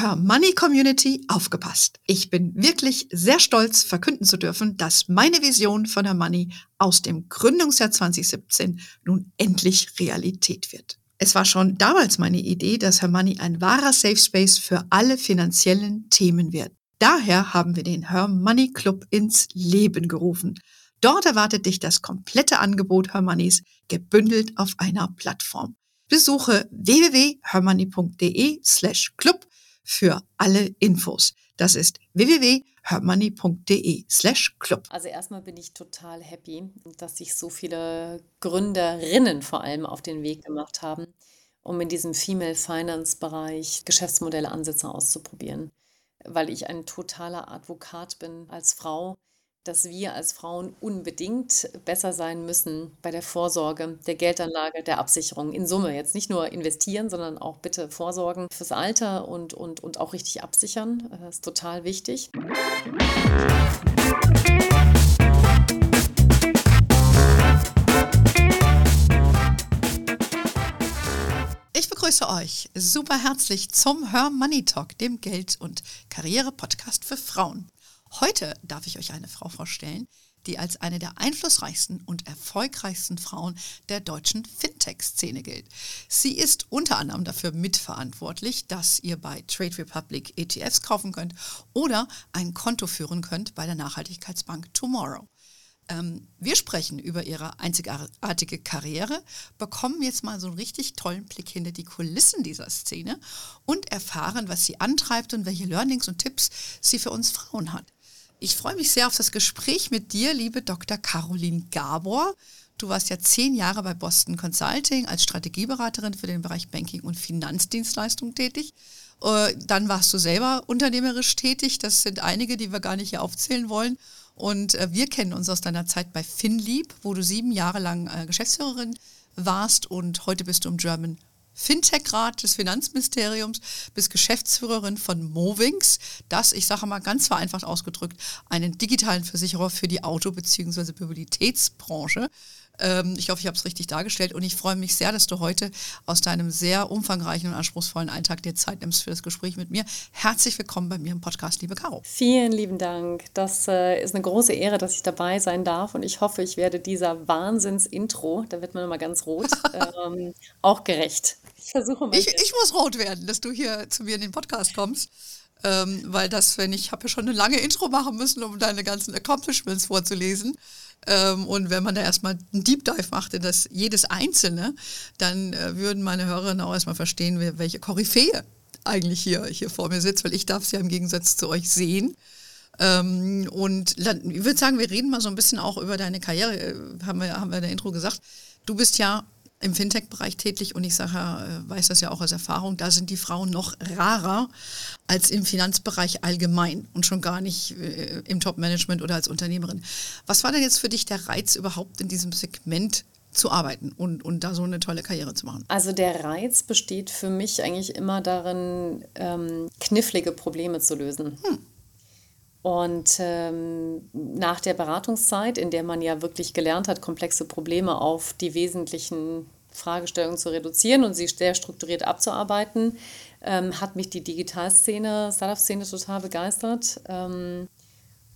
Her Money Community aufgepasst. Ich bin wirklich sehr stolz, verkünden zu dürfen, dass meine Vision von Her Money aus dem Gründungsjahr 2017 nun endlich Realität wird. Es war schon damals meine Idee, dass Her Money ein wahrer Safe Space für alle finanziellen Themen wird. Daher haben wir den Her Money Club ins Leben gerufen. Dort erwartet dich das komplette Angebot Her Moneys gebündelt auf einer Plattform. Besuche www.hermoney.de slash club für alle Infos. Das ist www.hermoney.de slash club. Also erstmal bin ich total happy, dass sich so viele Gründerinnen vor allem auf den Weg gemacht haben, um in diesem Female Finance Bereich Geschäftsmodelle, Ansätze auszuprobieren. Weil ich ein totaler Advokat bin als Frau, dass wir als Frauen unbedingt besser sein müssen bei der Vorsorge, der Geldanlage, der Absicherung. In Summe jetzt nicht nur investieren, sondern auch bitte vorsorgen fürs Alter und, und, und auch richtig absichern. Das ist total wichtig. Ich begrüße euch super herzlich zum Her Money Talk, dem Geld- und Karriere-Podcast für Frauen. Heute darf ich euch eine Frau vorstellen, die als eine der einflussreichsten und erfolgreichsten Frauen der deutschen Fintech-Szene gilt. Sie ist unter anderem dafür mitverantwortlich, dass ihr bei Trade Republic ETFs kaufen könnt oder ein Konto führen könnt bei der Nachhaltigkeitsbank Tomorrow. Ähm, wir sprechen über ihre einzigartige Karriere, bekommen jetzt mal so einen richtig tollen Blick hinter die Kulissen dieser Szene und erfahren, was sie antreibt und welche Learnings und Tipps sie für uns Frauen hat. Ich freue mich sehr auf das Gespräch mit dir, liebe Dr. Caroline Gabor. Du warst ja zehn Jahre bei Boston Consulting als Strategieberaterin für den Bereich Banking und Finanzdienstleistung tätig. Äh, dann warst du selber unternehmerisch tätig. Das sind einige, die wir gar nicht hier aufzählen wollen. Und äh, wir kennen uns aus deiner Zeit bei FinLeap, wo du sieben Jahre lang äh, Geschäftsführerin warst und heute bist du im German Fintech-Rat des Finanzministeriums bis Geschäftsführerin von Movings, das, ich sage mal ganz vereinfacht ausgedrückt, einen digitalen Versicherer für die Auto- bzw. Mobilitätsbranche. Ähm, ich hoffe, ich habe es richtig dargestellt und ich freue mich sehr, dass du heute aus deinem sehr umfangreichen und anspruchsvollen Alltag dir Zeit nimmst für das Gespräch mit mir. Herzlich willkommen bei mir im Podcast, liebe Caro. Vielen lieben Dank. Das äh, ist eine große Ehre, dass ich dabei sein darf und ich hoffe, ich werde dieser Wahnsinns-Intro, da wird man immer ganz rot, ähm, auch gerecht. Ich versuche mal. Ich, ich muss rot werden, dass du hier zu mir in den Podcast kommst. Ähm, weil das, wenn ich habe ja schon eine lange Intro machen müssen, um deine ganzen Accomplishments vorzulesen. Ähm, und wenn man da erstmal einen Deep Dive macht in das jedes Einzelne, dann äh, würden meine Hörerinnen auch erstmal verstehen, welche Koryphäe eigentlich hier, hier vor mir sitzt, weil ich darf sie ja im Gegensatz zu euch sehen. Ähm, und ich würde sagen, wir reden mal so ein bisschen auch über deine Karriere, äh, haben wir, haben wir in der Intro gesagt. Du bist ja im Fintech-Bereich tätig und ich sage, äh, weiß das ja auch aus Erfahrung, da sind die Frauen noch rarer als im Finanzbereich allgemein und schon gar nicht äh, im Top-Management oder als Unternehmerin. Was war denn jetzt für dich der Reiz überhaupt in diesem Segment zu arbeiten und, und da so eine tolle Karriere zu machen? Also der Reiz besteht für mich eigentlich immer darin, ähm, knifflige Probleme zu lösen. Hm. Und ähm, nach der Beratungszeit, in der man ja wirklich gelernt hat, komplexe Probleme auf die wesentlichen Fragestellungen zu reduzieren und sie sehr strukturiert abzuarbeiten, ähm, hat mich die Digitalszene, Startup-Szene total begeistert. Ähm,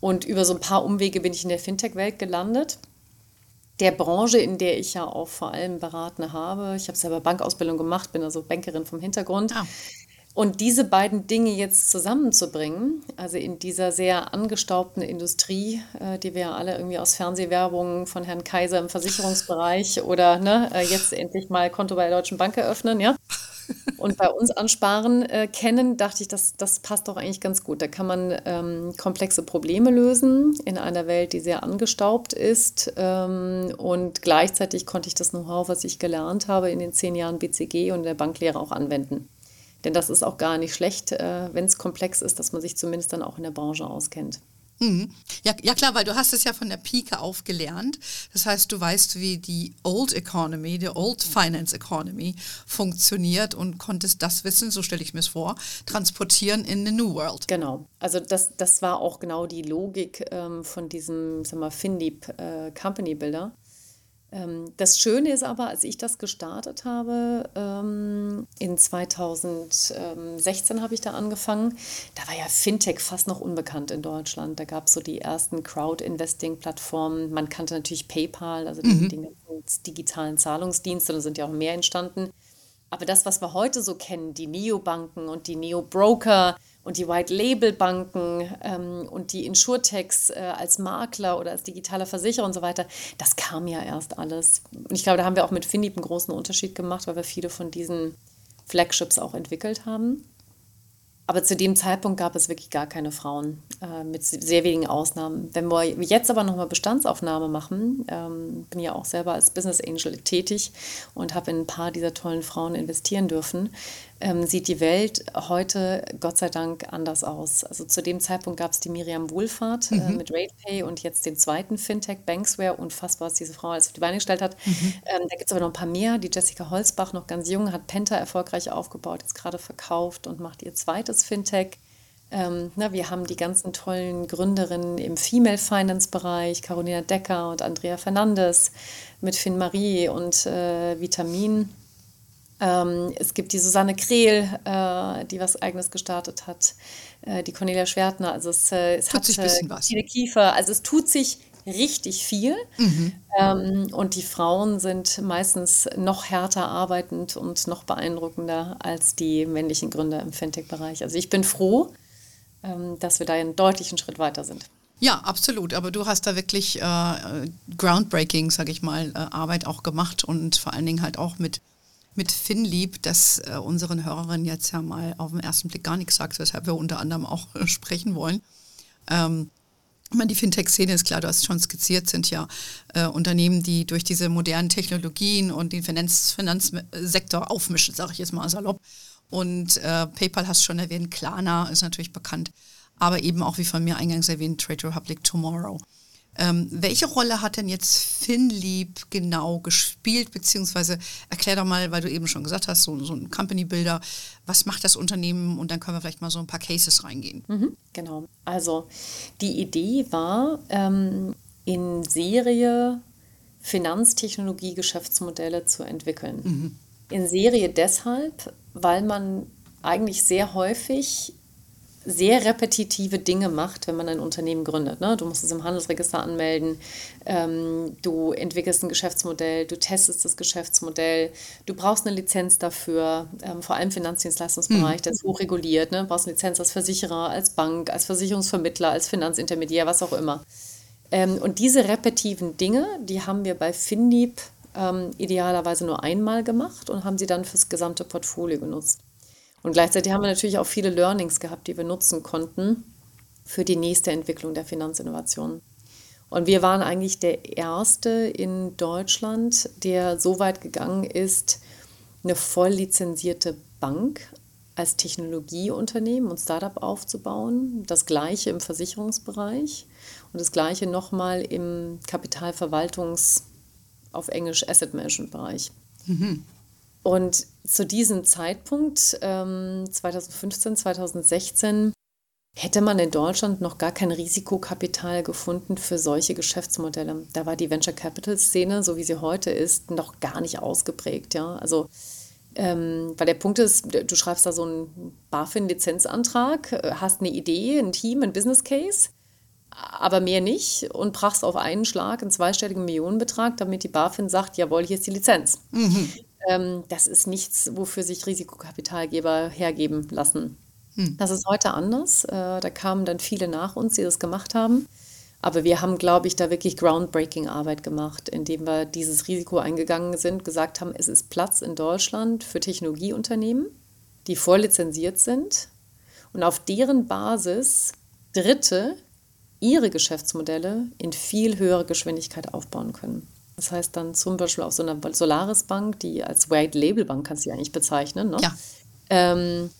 und über so ein paar Umwege bin ich in der Fintech-Welt gelandet. Der Branche, in der ich ja auch vor allem beraten habe. Ich habe selber Bankausbildung gemacht, bin also Bankerin vom Hintergrund. Ah. Und diese beiden Dinge jetzt zusammenzubringen, also in dieser sehr angestaubten Industrie, äh, die wir alle irgendwie aus Fernsehwerbungen von Herrn Kaiser im Versicherungsbereich oder ne, äh, jetzt endlich mal Konto bei der Deutschen Bank eröffnen, ja, und bei uns ansparen äh, kennen, dachte ich, das, das passt doch eigentlich ganz gut. Da kann man ähm, komplexe Probleme lösen in einer Welt, die sehr angestaubt ist. Ähm, und gleichzeitig konnte ich das Know-how, was ich gelernt habe in den zehn Jahren BCG und der Banklehre auch anwenden. Denn das ist auch gar nicht schlecht, äh, wenn es komplex ist, dass man sich zumindest dann auch in der Branche auskennt. Mhm. Ja, ja klar, weil du hast es ja von der Pike auf gelernt. Das heißt, du weißt, wie die Old Economy, die Old Finance Economy funktioniert und konntest das Wissen, so stelle ich mir es vor, transportieren in the New World. Genau. Also das, das war auch genau die Logik ähm, von diesem, sag mal, FinDeep äh, Company Builder das Schöne ist aber, als ich das gestartet habe, ähm, in 2016 habe ich da angefangen, da war ja Fintech fast noch unbekannt in Deutschland. Da gab es so die ersten Crowd-Investing-Plattformen. Man kannte natürlich PayPal, also mhm. die, die digitalen Zahlungsdienste, da sind ja auch mehr entstanden. Aber das, was wir heute so kennen, die Neobanken und die Neo-Broker, und die White-Label-Banken ähm, und die Insurtechs äh, als Makler oder als digitaler Versicherer und so weiter, das kam ja erst alles. Und ich glaube, da haben wir auch mit Finip einen großen Unterschied gemacht, weil wir viele von diesen Flagships auch entwickelt haben. Aber zu dem Zeitpunkt gab es wirklich gar keine Frauen, äh, mit sehr wenigen Ausnahmen. Wenn wir jetzt aber nochmal Bestandsaufnahme machen, ähm, bin ja auch selber als Business Angel tätig und habe in ein paar dieser tollen Frauen investieren dürfen, ähm, sieht die Welt heute Gott sei Dank anders aus. Also zu dem Zeitpunkt gab es die Miriam Wohlfahrt äh, mhm. äh, mit RatePay und jetzt den zweiten Fintech Banksware. Unfassbar, was diese Frau als auf die Beine gestellt hat. Mhm. Ähm, da gibt es aber noch ein paar mehr. Die Jessica Holzbach, noch ganz jung, hat Penta erfolgreich aufgebaut, jetzt gerade verkauft und macht ihr zweites Fintech. Ähm, na, wir haben die ganzen tollen Gründerinnen im Female Finance Bereich, Carolina Decker und Andrea Fernandes mit Finn Marie und äh, Vitamin. Ähm, es gibt die Susanne Krehl, äh, die was Eigenes gestartet hat, äh, die Cornelia Schwertner. Also es, äh, es tut hat sich ein bisschen was. Kiefer. Also es tut sich richtig viel. Mhm. Ähm, und die Frauen sind meistens noch härter arbeitend und noch beeindruckender als die männlichen Gründer im Fintech-Bereich. Also ich bin froh, ähm, dass wir da einen deutlichen Schritt weiter sind. Ja, absolut. Aber du hast da wirklich äh, groundbreaking, sage ich mal, äh, Arbeit auch gemacht und vor allen Dingen halt auch mit mit Finnlieb, das äh, unseren Hörerinnen jetzt ja mal auf den ersten Blick gar nichts sagt, weshalb wir unter anderem auch äh, sprechen wollen. Ähm, meine, die Fintech-Szene ist klar, du hast es schon skizziert, sind ja äh, Unternehmen, die durch diese modernen Technologien und den Finanz Finanzsektor aufmischen, sage ich jetzt mal salopp. Und äh, PayPal hast du schon erwähnt, Klarna ist natürlich bekannt, aber eben auch wie von mir eingangs erwähnt, Trade Republic Tomorrow. Ähm, welche Rolle hat denn jetzt Finlieb genau gespielt, beziehungsweise erklär doch mal, weil du eben schon gesagt hast, so, so ein Company Builder, was macht das Unternehmen und dann können wir vielleicht mal so ein paar Cases reingehen. Mhm, genau, also die Idee war, ähm, in Serie Finanztechnologie-Geschäftsmodelle zu entwickeln. Mhm. In Serie deshalb, weil man eigentlich sehr häufig sehr repetitive Dinge macht, wenn man ein Unternehmen gründet. Ne? Du musst es im Handelsregister anmelden, ähm, du entwickelst ein Geschäftsmodell, du testest das Geschäftsmodell, du brauchst eine Lizenz dafür, ähm, vor allem im Finanzdienstleistungsbereich, mhm. der ist hochreguliert. Ne? Du brauchst eine Lizenz als Versicherer, als Bank, als Versicherungsvermittler, als Finanzintermediär, was auch immer. Ähm, und diese repetiven Dinge, die haben wir bei FinDeep ähm, idealerweise nur einmal gemacht und haben sie dann fürs gesamte Portfolio genutzt. Und gleichzeitig haben wir natürlich auch viele Learnings gehabt, die wir nutzen konnten für die nächste Entwicklung der Finanzinnovation. Und wir waren eigentlich der Erste in Deutschland, der so weit gegangen ist, eine voll lizenzierte Bank als Technologieunternehmen und Startup aufzubauen. Das gleiche im Versicherungsbereich und das gleiche nochmal im Kapitalverwaltungs-, auf Englisch Asset Management Bereich. Mhm. Und zu diesem Zeitpunkt, ähm, 2015, 2016, hätte man in Deutschland noch gar kein Risikokapital gefunden für solche Geschäftsmodelle. Da war die Venture Capital Szene, so wie sie heute ist, noch gar nicht ausgeprägt. Ja? Also, ähm, weil der Punkt ist, du schreibst da so einen BaFin-Lizenzantrag, äh, hast eine Idee, ein Team, ein Business Case, aber mehr nicht und brachst auf einen Schlag einen zweistelligen Millionenbetrag, damit die BaFin sagt, jawohl, hier ist die Lizenz. Mhm ähm, das ist nichts, wofür sich Risikokapitalgeber hergeben lassen. Hm. Das ist heute anders. Äh, da kamen dann viele nach uns, die das gemacht haben. Aber wir haben, glaube ich, da wirklich groundbreaking Arbeit gemacht, indem wir dieses Risiko eingegangen sind, gesagt haben, es ist Platz in Deutschland für Technologieunternehmen, die vorlizenziert sind und auf deren Basis Dritte ihre Geschäftsmodelle in viel höherer Geschwindigkeit aufbauen können. Das heißt dann zum Beispiel auch so eine Solaris Bank, die als White Label Bank kannst du eigentlich bezeichnen. Ne? Ja. Ähm,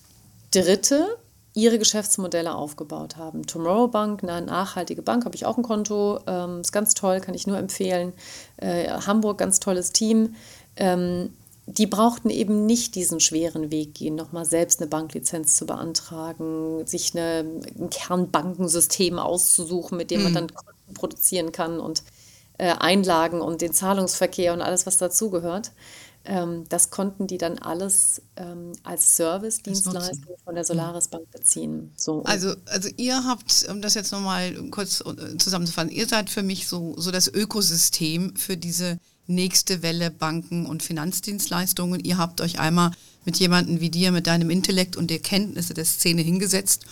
Dritte ihre Geschäftsmodelle aufgebaut haben. Tomorrow Bank, eine nachhaltige Bank, habe ich auch ein Konto, ähm, ist ganz toll, kann ich nur empfehlen. Äh, Hamburg, ganz tolles Team. Ähm, die brauchten eben nicht diesen schweren Weg gehen, nochmal selbst eine Banklizenz zu beantragen, sich eine, ein Kernbankensystem auszusuchen, mit dem man mhm. dann Konten produzieren kann und Einlagen und den Zahlungsverkehr und alles, was dazugehört. Ähm, das konnten die dann alles ähm, als Service-Dienstleistung von der. Solaris Bank beziehen. So. Also, also ihr habt, um das jetzt nochmal kurz äh, zusammenzufassen, ihr seid für mich so, so das Ökosystem für diese nächste Welle Banken und Finanzdienstleistungen. Ihr habt euch einmal mit jemandem wie dir, mit deinem Intellekt und der Kenntnisse der Szene hingesetzt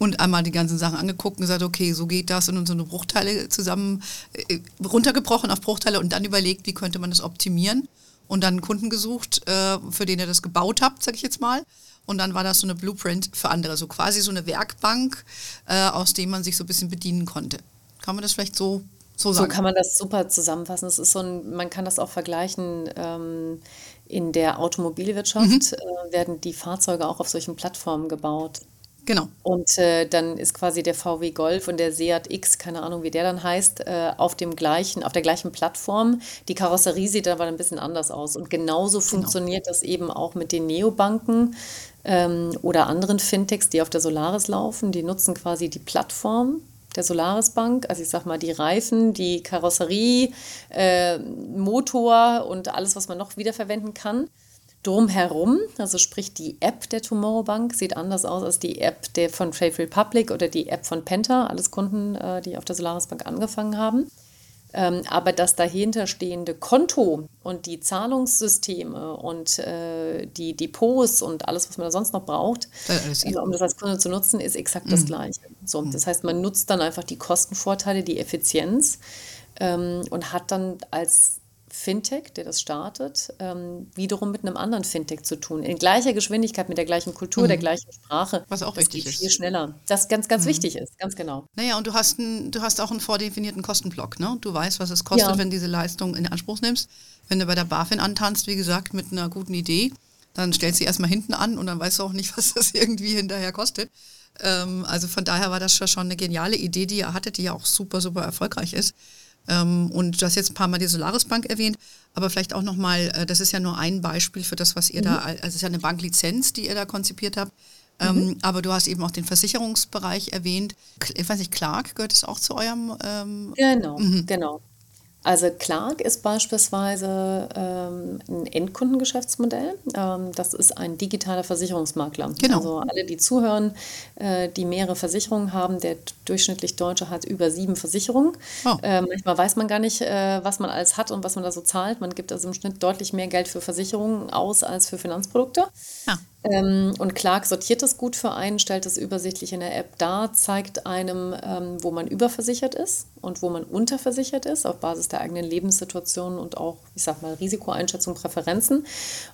und einmal die ganzen Sachen angeguckt und gesagt, okay, so geht das und so eine Bruchteile zusammen äh, runtergebrochen auf Bruchteile und dann überlegt, wie könnte man das optimieren und dann einen Kunden gesucht, äh, für den ihr das gebaut habt, sag ich jetzt mal. Und dann war das so eine Blueprint für andere, so quasi so eine Werkbank, äh, aus dem man sich so ein bisschen bedienen konnte. Kann man das vielleicht so so, so, kann man das super zusammenfassen. Es ist so ein, man kann das auch vergleichen. Ähm, in der Automobilwirtschaft mhm. äh, werden die Fahrzeuge auch auf solchen Plattformen gebaut. Genau. Und äh, dann ist quasi der VW Golf und der Seat X, keine Ahnung, wie der dann heißt, äh, auf dem gleichen, auf der gleichen Plattform. Die Karosserie sieht aber ein bisschen anders aus. Und genauso genau. funktioniert das eben auch mit den Neobanken ähm, oder anderen Fintechs, die auf der Solaris laufen. Die nutzen quasi die Plattform der Solaris Bank, also ich sag mal die Reifen, die Karosserie, äh, Motor und alles, was man noch wiederverwenden kann. Drumherum, also sprich die App der Tomorrow Bank, sieht anders aus als die App der von Trade Republic oder die App von Penta, alles Kunden, äh, die auf der Solaris Bank angefangen haben. Ähm, aber das dahinterstehende Konto und die Zahlungssysteme und äh, die Depots und alles, was man da sonst noch braucht, äh, um das als Kunde zu nutzen, ist exakt mhm. das Gleiche. So, mhm. Das heißt, man nutzt dann einfach die Kostenvorteile, die Effizienz ähm, und hat dann als Fintech, der das startet, ähm, wiederum mit einem anderen Fintech zu tun. In gleicher Geschwindigkeit, mit der gleichen Kultur, mhm. der gleichen Sprache. Was auch das wichtig geht ist. Viel schneller. Das ganz, ganz mhm. wichtig ist, ganz genau. Naja, und du hast, ein, du hast auch einen vordefinierten Kostenblock. Ne? Du weißt, was es kostet, ja. wenn du diese Leistung in Anspruch nimmst. Wenn du bei der BaFin antanzt, wie gesagt, mit einer guten Idee, dann stellst du sie erstmal hinten an und dann weißt du auch nicht, was das irgendwie hinterher kostet. Ähm, also von daher war das schon eine geniale Idee, die ihr hattet, die ja auch super, super erfolgreich ist. Ähm, und du hast jetzt ein paar Mal die Solaris Bank erwähnt, aber vielleicht auch nochmal, äh, das ist ja nur ein Beispiel für das, was ihr mhm. da, also es ist ja eine Banklizenz, die ihr da konzipiert habt. Ähm, mhm. aber du hast eben auch den Versicherungsbereich erwähnt. Ich weiß nicht, Clark gehört es auch zu eurem? Ähm genau, mhm. genau. Also Clark ist beispielsweise ähm, ein Endkundengeschäftsmodell. Ähm, das ist ein digitaler Versicherungsmakler. Genau. Also alle, die zuhören, äh, die mehrere Versicherungen haben, der durchschnittlich Deutsche hat über sieben Versicherungen. Oh. Äh, manchmal weiß man gar nicht, äh, was man alles hat und was man da so zahlt. Man gibt also im Schnitt deutlich mehr Geld für Versicherungen aus als für Finanzprodukte. Ja. Ähm, und Clark sortiert das gut für einen, stellt es übersichtlich in der App dar, zeigt einem, ähm, wo man überversichert ist und wo man unterversichert ist, auf Basis der eigenen Lebenssituation und auch, ich sag mal, Risikoeinschätzung, Präferenzen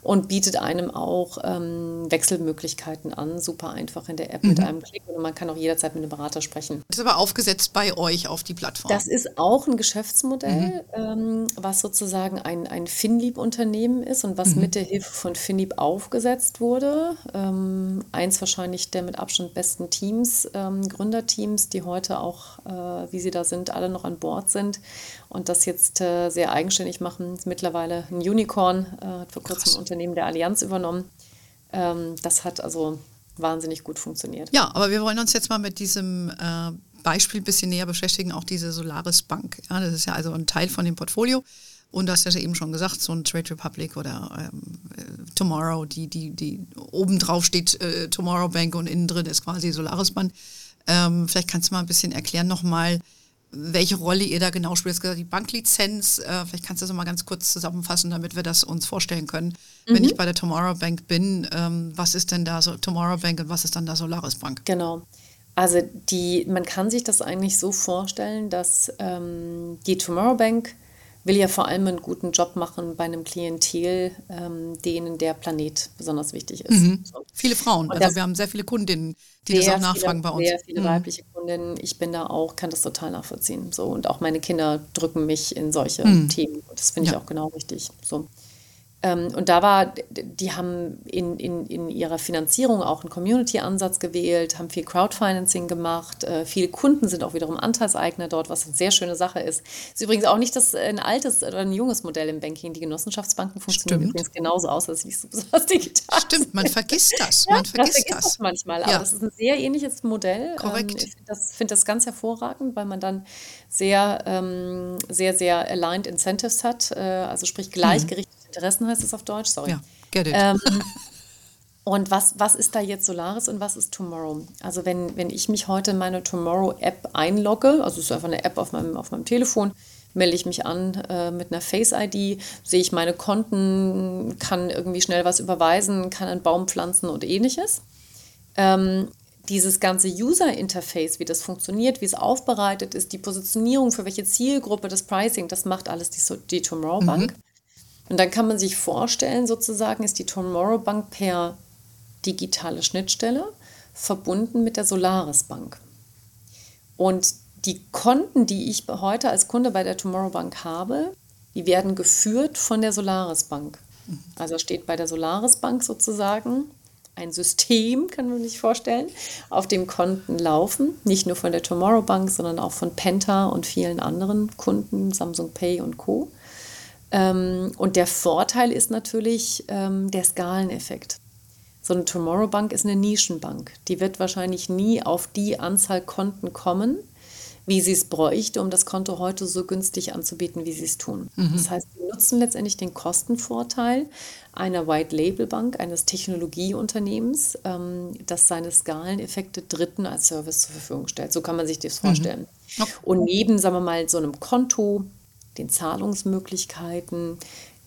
und bietet einem auch ähm, Wechselmöglichkeiten an, super einfach in der App mhm. mit einem Klick und man kann auch jederzeit mit einem Berater sprechen. Das ist aber aufgesetzt bei euch auf die Plattform. Das ist auch ein Geschäftsmodell, mhm. ähm, was sozusagen ein, ein Finlieb-Unternehmen ist und was mhm. mit der Hilfe von Finlieb aufgesetzt wurde ähm, eins wahrscheinlich der mit Abstand besten Teams, ähm, Gründerteams, die heute auch, äh, wie sie da sind, alle noch an Bord sind und das jetzt äh, sehr eigenständig machen. Ist mittlerweile ein Unicorn, äh, hat vor kurzem ein Unternehmen der Allianz übernommen. Ähm, das hat also wahnsinnig gut funktioniert. Ja, aber wir wollen uns jetzt mal mit diesem äh, Beispiel ein bisschen näher beschäftigen, auch diese Solaris Bank. Ja, das ist ja also ein Teil von dem Portfolio. Und du hast ja eben schon gesagt, so ein Trade Republic oder ähm, äh, Tomorrow, die, die, die oben drauf steht äh, Tomorrow Bank und innen drin ist quasi Solaris Bank. Ähm, vielleicht kannst du mal ein bisschen erklären nochmal, welche Rolle ihr da genau spielt. Die Banklizenz, äh, vielleicht kannst du das mal ganz kurz zusammenfassen, damit wir das uns vorstellen können. Mhm. Wenn ich bei der Tomorrow Bank bin, ähm, was ist denn da so Tomorrow Bank und was ist dann da Solaris Bank? Genau. Also die, man kann sich das eigentlich so vorstellen, dass ähm, die Tomorrow Bank will ja vor allem einen guten Job machen bei einem Klientel, ähm, denen der Planet besonders wichtig ist. Mhm. Viele Frauen, also wir haben sehr viele Kundinnen, die das auch nachfragen viele, bei uns. Sehr viele mhm. weibliche Kundinnen. Ich bin da auch, kann das total nachvollziehen. So und auch meine Kinder drücken mich in solche mhm. Themen. Und das finde ich ja. auch genau richtig. So. Ähm, und da war, die haben in, in, in ihrer Finanzierung auch einen Community-Ansatz gewählt, haben viel Crowdfinancing gemacht. Äh, viele Kunden sind auch wiederum Anteilseigner dort, was eine sehr schöne Sache ist. Ist übrigens auch nicht das, ein altes oder ein junges Modell im Banking. Die Genossenschaftsbanken funktionieren Stimmt. übrigens genauso aus, als wie es besonders digital Stimmt, man vergisst das. Man ja, vergisst, man vergisst das. manchmal. Ja. Aber das ist ein sehr ähnliches Modell. Korrekt. Ähm, ich finde das, find das ganz hervorragend, weil man dann sehr, ähm, sehr, sehr aligned Incentives hat, äh, also sprich gleichgerichtet Interessen heißt es auf Deutsch, sorry. Ja, get it. Ähm, und was, was ist da jetzt Solaris und was ist Tomorrow? Also wenn, wenn ich mich heute in meine Tomorrow-App einlogge, also es ist einfach eine App auf meinem, auf meinem Telefon, melde ich mich an äh, mit einer Face-ID, sehe ich meine Konten, kann irgendwie schnell was überweisen, kann einen Baum pflanzen und ähnliches. Ähm, dieses ganze User-Interface, wie das funktioniert, wie es aufbereitet ist, die Positionierung für welche Zielgruppe, das Pricing, das macht alles die, die Tomorrow Bank. Mhm. Und dann kann man sich vorstellen, sozusagen ist die Tomorrow Bank per digitale Schnittstelle verbunden mit der Solaris Bank. Und die Konten, die ich heute als Kunde bei der Tomorrow Bank habe, die werden geführt von der Solaris Bank. Also steht bei der Solaris Bank sozusagen ein System, kann man sich vorstellen, auf dem Konten laufen. Nicht nur von der Tomorrow Bank, sondern auch von Penta und vielen anderen Kunden, Samsung Pay und Co. Ähm, und der Vorteil ist natürlich ähm, der Skaleneffekt. So eine Tomorrow Bank ist eine Nischenbank. Die wird wahrscheinlich nie auf die Anzahl Konten kommen, wie sie es bräuchte, um das Konto heute so günstig anzubieten, wie sie es tun. Mhm. Das heißt, sie nutzen letztendlich den Kostenvorteil einer White-Label-Bank, eines Technologieunternehmens, ähm, das seine Skaleneffekte Dritten als Service zur Verfügung stellt. So kann man sich das mhm. vorstellen. Mhm. Okay. Und neben, sagen wir mal, so einem Konto, den Zahlungsmöglichkeiten,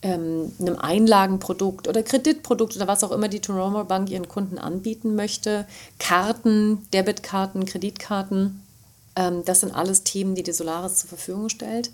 ähm, einem Einlagenprodukt oder Kreditprodukt oder was auch immer die Tomorrow Bank ihren Kunden anbieten möchte, Karten, Debitkarten, Kreditkarten. Ähm, das sind alles Themen, die die Solaris zur Verfügung stellt.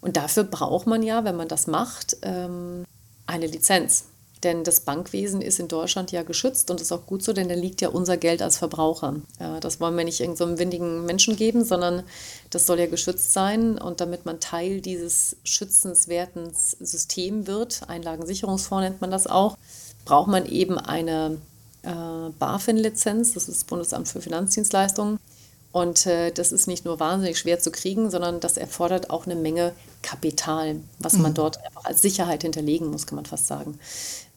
Und dafür braucht man ja, wenn man das macht, ähm, eine Lizenz. Denn das Bankwesen ist in Deutschland ja geschützt und ist auch gut so, denn da liegt ja unser Geld als Verbraucher. Das wollen wir nicht irgendeinem so windigen Menschen geben, sondern das soll ja geschützt sein. Und damit man Teil dieses schützenswerten Systems wird, Einlagensicherungsfonds nennt man das auch, braucht man eben eine äh, BaFin-Lizenz, das ist das Bundesamt für Finanzdienstleistungen. Und äh, das ist nicht nur wahnsinnig schwer zu kriegen, sondern das erfordert auch eine Menge Kapital, was man mhm. dort einfach als Sicherheit hinterlegen muss, kann man fast sagen.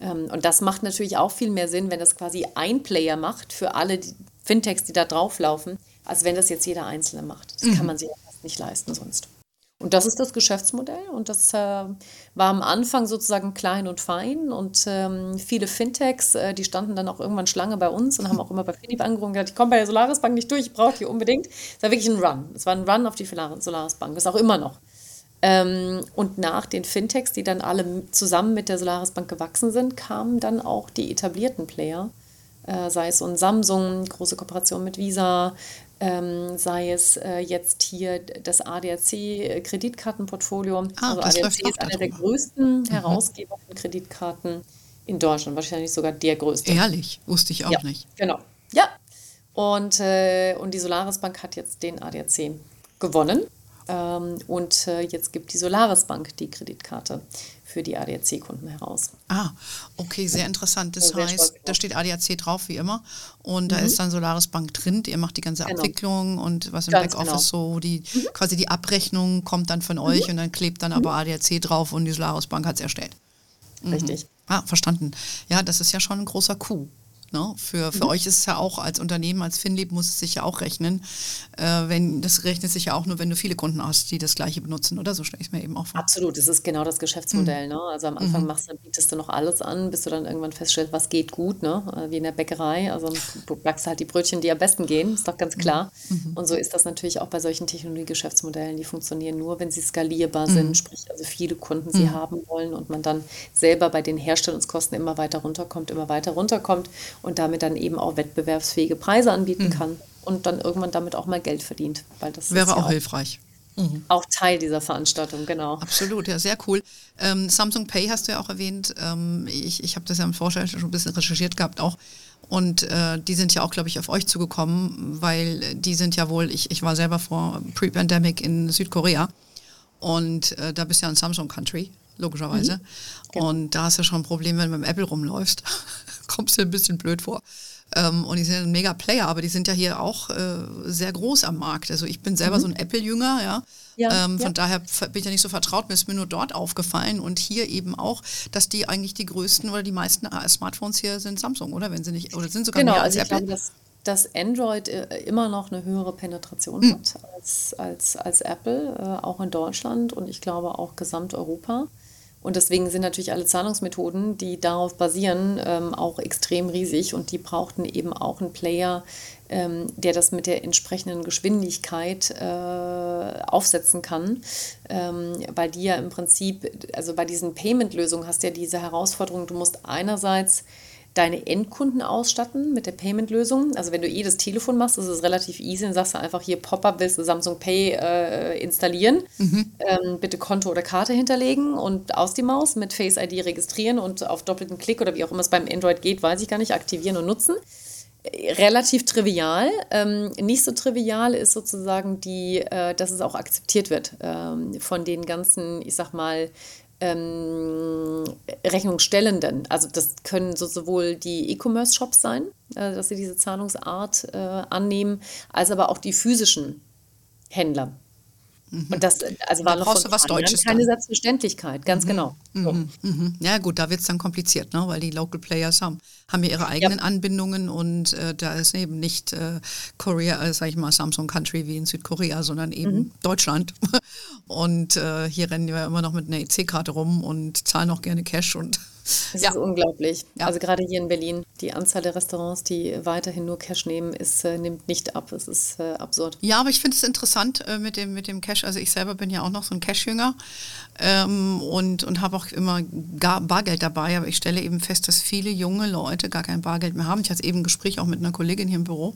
Ähm, und das macht natürlich auch viel mehr Sinn, wenn das quasi ein Player macht für alle die Fintechs, die da drauflaufen, als wenn das jetzt jeder Einzelne macht. Das mhm. kann man sich fast nicht leisten sonst. Und das ist das Geschäftsmodell und das äh, war am Anfang sozusagen klein und fein und ähm, viele Fintechs, äh, die standen dann auch irgendwann Schlange bei uns und haben auch immer bei Finib angerufen und gesagt, ich komme bei der Solaris Bank nicht durch, ich brauche die unbedingt. Es war wirklich ein Run. Es war ein Run auf die Solaris Bank, ist auch immer noch. Ähm, und nach den Fintechs, die dann alle zusammen mit der Solaris Bank gewachsen sind, kamen dann auch die etablierten Player, äh, sei es ein Samsung, große Kooperation mit Visa, ähm, sei es äh, jetzt hier das ADAC-Kreditkartenportfolio. Ah, also ADAC ist einer der größten mhm. Herausgeber von Kreditkarten in Deutschland, wahrscheinlich sogar der größte. Ehrlich, wusste ich auch ja, nicht. Genau, ja. Und, äh, und die Solaris Bank hat jetzt den ADAC gewonnen. Ähm, und äh, jetzt gibt die Solaris Bank die Kreditkarte für die ADAC-Kunden heraus. Ah, okay, sehr interessant. Das sehr heißt, da steht ADAC drauf, wie immer. Und mhm. da ist dann Solaris Bank drin. Ihr macht die ganze genau. Abwicklung und was im Ganz Backoffice genau. so, die mhm. quasi die Abrechnung kommt dann von mhm. euch und dann klebt dann aber mhm. ADAC drauf und die Solaris Bank hat es erstellt. Mhm. Richtig. Ah, verstanden. Ja, das ist ja schon ein großer Coup. Ne? Für, für mhm. euch ist es ja auch als Unternehmen, als Finlieb muss es sich ja auch rechnen. Äh, wenn, das rechnet sich ja auch nur, wenn du viele Kunden hast, die das gleiche benutzen, oder? So stelle ich es mir eben auch vor. Absolut, das ist genau das Geschäftsmodell. Mhm. Ne? Also am Anfang mhm. machst du, bietest du noch alles an, bis du dann irgendwann feststellst, was geht gut, ne? Äh, wie in der Bäckerei. Also du backst halt die Brötchen, die am besten gehen, ist doch ganz mhm. klar. Mhm. Und so ist das natürlich auch bei solchen Technologiegeschäftsmodellen. Die funktionieren nur, wenn sie skalierbar sind, sprich also viele Kunden sie haben wollen und man dann selber bei den Herstellungskosten immer weiter runterkommt, immer weiter runterkommt und damit dann eben auch wettbewerbsfähige Preise anbieten mhm. kann und dann irgendwann damit auch mal Geld verdient. Weil das wäre auch, auch hilfreich. Mhm. Auch Teil dieser Veranstaltung, genau. Absolut, ja, sehr cool. Ähm, Samsung Pay hast du ja auch erwähnt. Ähm, ich ich habe das ja im Vorstand schon ein bisschen recherchiert gehabt auch. Und äh, die sind ja auch, glaube ich, auf euch zugekommen, weil die sind ja wohl, ich, ich war selber vor Pre-Pandemic in Südkorea und äh, da bist du ja ein Samsung Country. logischerweise. Mhm. Genau. Und da hast du schon ein Problem, wenn du mit dem Apple rumläufst. Kommst du ein bisschen blöd vor. Ähm, und die sind ein mega Player, aber die sind ja hier auch äh, sehr groß am Markt. Also ich bin selber mhm. so ein Apple-Jünger, ja. ja, ähm, von ja. daher bin ich ja nicht so vertraut, mir ist mir nur dort aufgefallen und hier eben auch, dass die eigentlich die größten oder die meisten äh, Smartphones hier sind Samsung, oder? Wenn sie nicht, oder sind sogar genau, mehr als also Apple. Glaube, dass Android äh, immer noch eine höhere Penetration mhm. hat als, als, als Apple, äh, auch in Deutschland und ich glaube auch Gesamteuropa. Und deswegen sind natürlich alle Zahlungsmethoden, die darauf basieren, ähm, auch extrem riesig. Und die brauchten eben auch einen Player, ähm, der das mit der entsprechenden Geschwindigkeit äh, aufsetzen kann, ähm, weil die ja im Prinzip, also bei diesen Payment-Lösungen hast du ja diese Herausforderung, du musst einerseits deine Endkunden ausstatten mit der Payment-Lösung. Also wenn du eh das Telefon machst, ist es relativ easy. Dann sagst du einfach hier Pop-up, willst du Samsung Pay äh, installieren. Mhm. Ähm, bitte Konto oder Karte hinterlegen und aus die Maus mit Face ID registrieren und auf doppelten Klick oder wie auch immer es beim Android geht, weiß ich gar nicht, aktivieren und nutzen. Relativ trivial. Ähm, nicht so trivial ist sozusagen die, äh, dass es auch akzeptiert wird ähm, von den ganzen, ich sag mal, ähm, Rechnungsstellenden. Also das können so sowohl die E-Commerce-Shops sein, äh, dass sie diese Zahlungsart äh, annehmen, als aber auch die physischen Händler. Mhm. Und das also war da noch von was Deutsches keine dann. Selbstverständlichkeit, ganz mhm. genau. So. Mhm. mhm. Ja gut, da wird es dann kompliziert, ne? weil die Local Players haben, haben ja ihre eigenen ja. Anbindungen und äh, da ist eben nicht äh, Korea, äh, sag ich mal, Samsung Country wie in Südkorea, sondern eben mhm. Deutschland. Und äh, hier rennen wir immer noch mit einer EC-Karte rum und zahlen auch gerne Cash und das ja. ist unglaublich. Ja. Also gerade hier in Berlin, die Anzahl der Restaurants, die weiterhin nur Cash nehmen, ist, äh, nimmt nicht ab. Es ist äh, absurd. Ja, aber ich finde es interessant äh, mit, dem, mit dem Cash. Also ich selber bin ja auch noch so ein Cash-Jünger ähm, und, und habe auch immer gar Bargeld dabei. Aber ich stelle eben fest, dass viele junge Leute gar kein Bargeld mehr haben. Ich hatte eben ein Gespräch auch mit einer Kollegin hier im Büro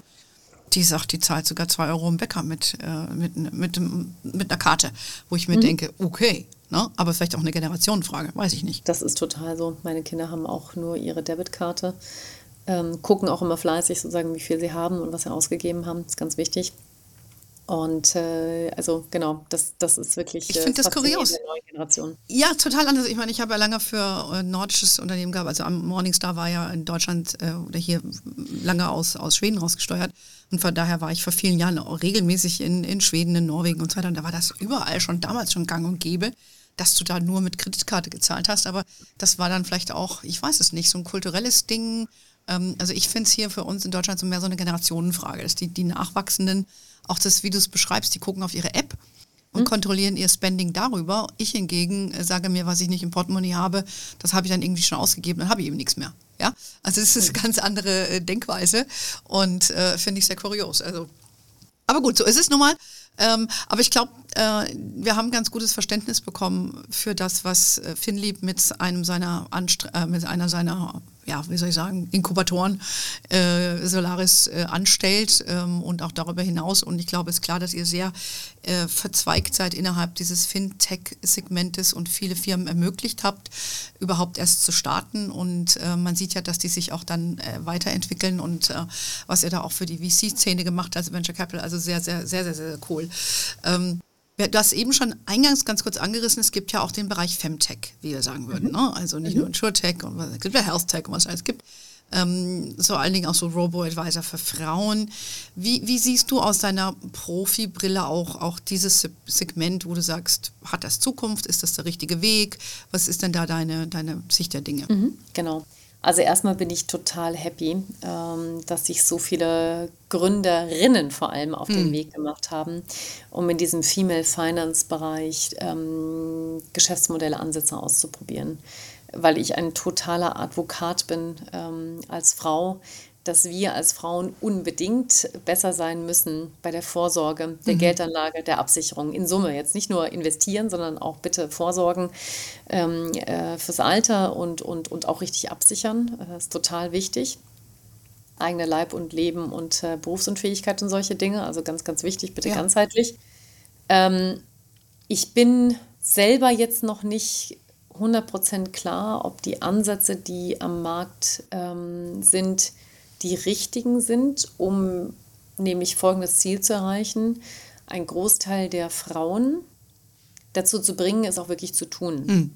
die sagt, die zahlt sogar zwei Euro im Bäcker mit, äh, mit, mit, mit einer Karte, wo ich mir mhm. denke, okay, Ne? Aber vielleicht auch eine Generationenfrage, weiß ich nicht. Das ist total so. Meine Kinder haben auch nur ihre Debitkarte, ähm, gucken auch immer fleißig sozusagen, wie viel sie haben und was sie ausgegeben haben. Das ist ganz wichtig. Und äh, also genau, das, das ist wirklich. Ich finde äh, das kurios. Ja, total anders. Ich meine, ich habe ja lange für ein nordisches Unternehmen gehabt. Also am Morningstar war ja in Deutschland äh, oder hier lange aus, aus Schweden rausgesteuert. Und von daher war ich vor vielen Jahren auch regelmäßig in, in Schweden, in Norwegen und so weiter. Und da war das überall schon damals schon gang und gäbe dass du da nur mit Kreditkarte gezahlt hast. Aber das war dann vielleicht auch, ich weiß es nicht, so ein kulturelles Ding. Ähm, also ich finde es hier für uns in Deutschland so mehr so eine Generationenfrage, dass die, die Nachwachsenden, auch das, wie du es beschreibst, die gucken auf ihre App und mhm. kontrollieren ihr Spending darüber. Ich hingegen äh, sage mir, was ich nicht im Portemonnaie habe, das habe ich dann irgendwie schon ausgegeben, dann habe ich eben nichts mehr. Ja, also es ist eine ganz andere äh, Denkweise und äh, finde ich sehr kurios. Also, aber gut, so ist es nun mal. Ähm, aber ich glaube, äh, wir haben ganz gutes Verständnis bekommen für das, was äh, Finlieb mit einem seiner Anstre äh, mit einer seiner ja, wie soll ich sagen, Inkubatoren äh, Solaris äh, anstellt ähm, und auch darüber hinaus. Und ich glaube, es ist klar, dass ihr sehr äh, verzweigt seid innerhalb dieses Fintech-Segmentes und viele Firmen ermöglicht habt, überhaupt erst zu starten. Und äh, man sieht ja, dass die sich auch dann äh, weiterentwickeln und äh, was ihr da auch für die VC-Szene gemacht habt, also Venture Capital, also sehr, sehr, sehr, sehr, sehr cool. Ähm, Du hast eben schon eingangs ganz kurz angerissen, es gibt ja auch den Bereich Femtech, wie wir sagen würden. Mhm. Ne? Also nicht mhm. nur InsurTech und es gibt ja HealthTech und was es alles gibt. Ähm, vor allen Dingen auch so Robo-Advisor für Frauen. Wie, wie siehst du aus deiner Profibrille auch, auch dieses Segment, wo du sagst, hat das Zukunft? Ist das der richtige Weg? Was ist denn da deine, deine Sicht der Dinge? Mhm, genau. Also erstmal bin ich total happy, ähm, dass sich so viele Gründerinnen vor allem auf den hm. Weg gemacht haben, um in diesem Female Finance Bereich ähm, Geschäftsmodelle, Ansätze auszuprobieren. Weil ich ein totaler Advokat bin ähm, als Frau, dass wir als Frauen unbedingt besser sein müssen bei der Vorsorge, der mhm. Geldanlage, der Absicherung in Summe. Jetzt nicht nur investieren, sondern auch bitte vorsorgen ähm, äh, fürs Alter und, und, und auch richtig absichern. Das ist total wichtig. Eigene Leib und Leben und äh, Berufsunfähigkeit und solche Dinge. Also ganz, ganz wichtig, bitte ja. ganzheitlich. Ähm, ich bin selber jetzt noch nicht 100% klar, ob die Ansätze, die am Markt ähm, sind, die richtigen sind, um nämlich folgendes Ziel zu erreichen, ein Großteil der Frauen dazu zu bringen, es auch wirklich zu tun. Mhm.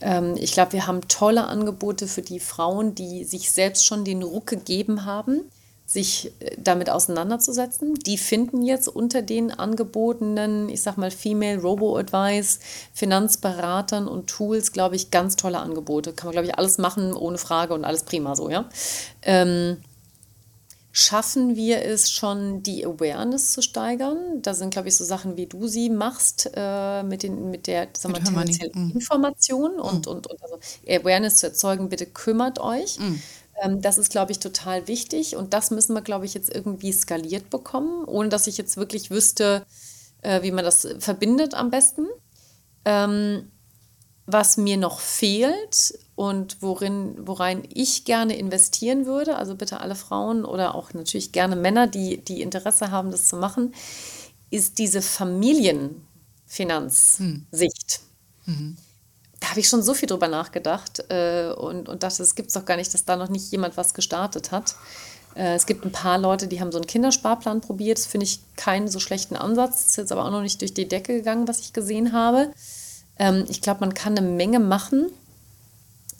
Ähm, ich glaube, wir haben tolle Angebote für die Frauen, die sich selbst schon den Ruck gegeben haben, sich äh, damit auseinanderzusetzen. Die finden jetzt unter den angebotenen, ich sag mal, Female Robo-Advice, Finanzberatern und Tools, glaube ich, ganz tolle Angebote. Kann man, glaube ich, alles machen ohne Frage und alles prima so, ja. Ähm, schaffen wir es schon, die Awareness zu steigern. Da sind, glaube ich, so Sachen, wie du sie machst, äh, mit, den, mit der sagen wir, tendenziellen mhm. Information und, mhm. und, und also Awareness zu erzeugen, bitte kümmert euch. Mhm. Ähm, das ist, glaube ich, total wichtig und das müssen wir, glaube ich, jetzt irgendwie skaliert bekommen, ohne dass ich jetzt wirklich wüsste, äh, wie man das verbindet am besten. Ähm, was mir noch fehlt und worin, worein ich gerne investieren würde, also bitte alle Frauen oder auch natürlich gerne Männer, die, die Interesse haben, das zu machen, ist diese Familienfinanzsicht. Hm. Mhm. Habe ich schon so viel drüber nachgedacht äh, und, und dachte, es gibt doch gar nicht, dass da noch nicht jemand was gestartet hat. Äh, es gibt ein paar Leute, die haben so einen Kindersparplan probiert. Das finde ich keinen so schlechten Ansatz. Das ist jetzt aber auch noch nicht durch die Decke gegangen, was ich gesehen habe. Ähm, ich glaube, man kann eine Menge machen,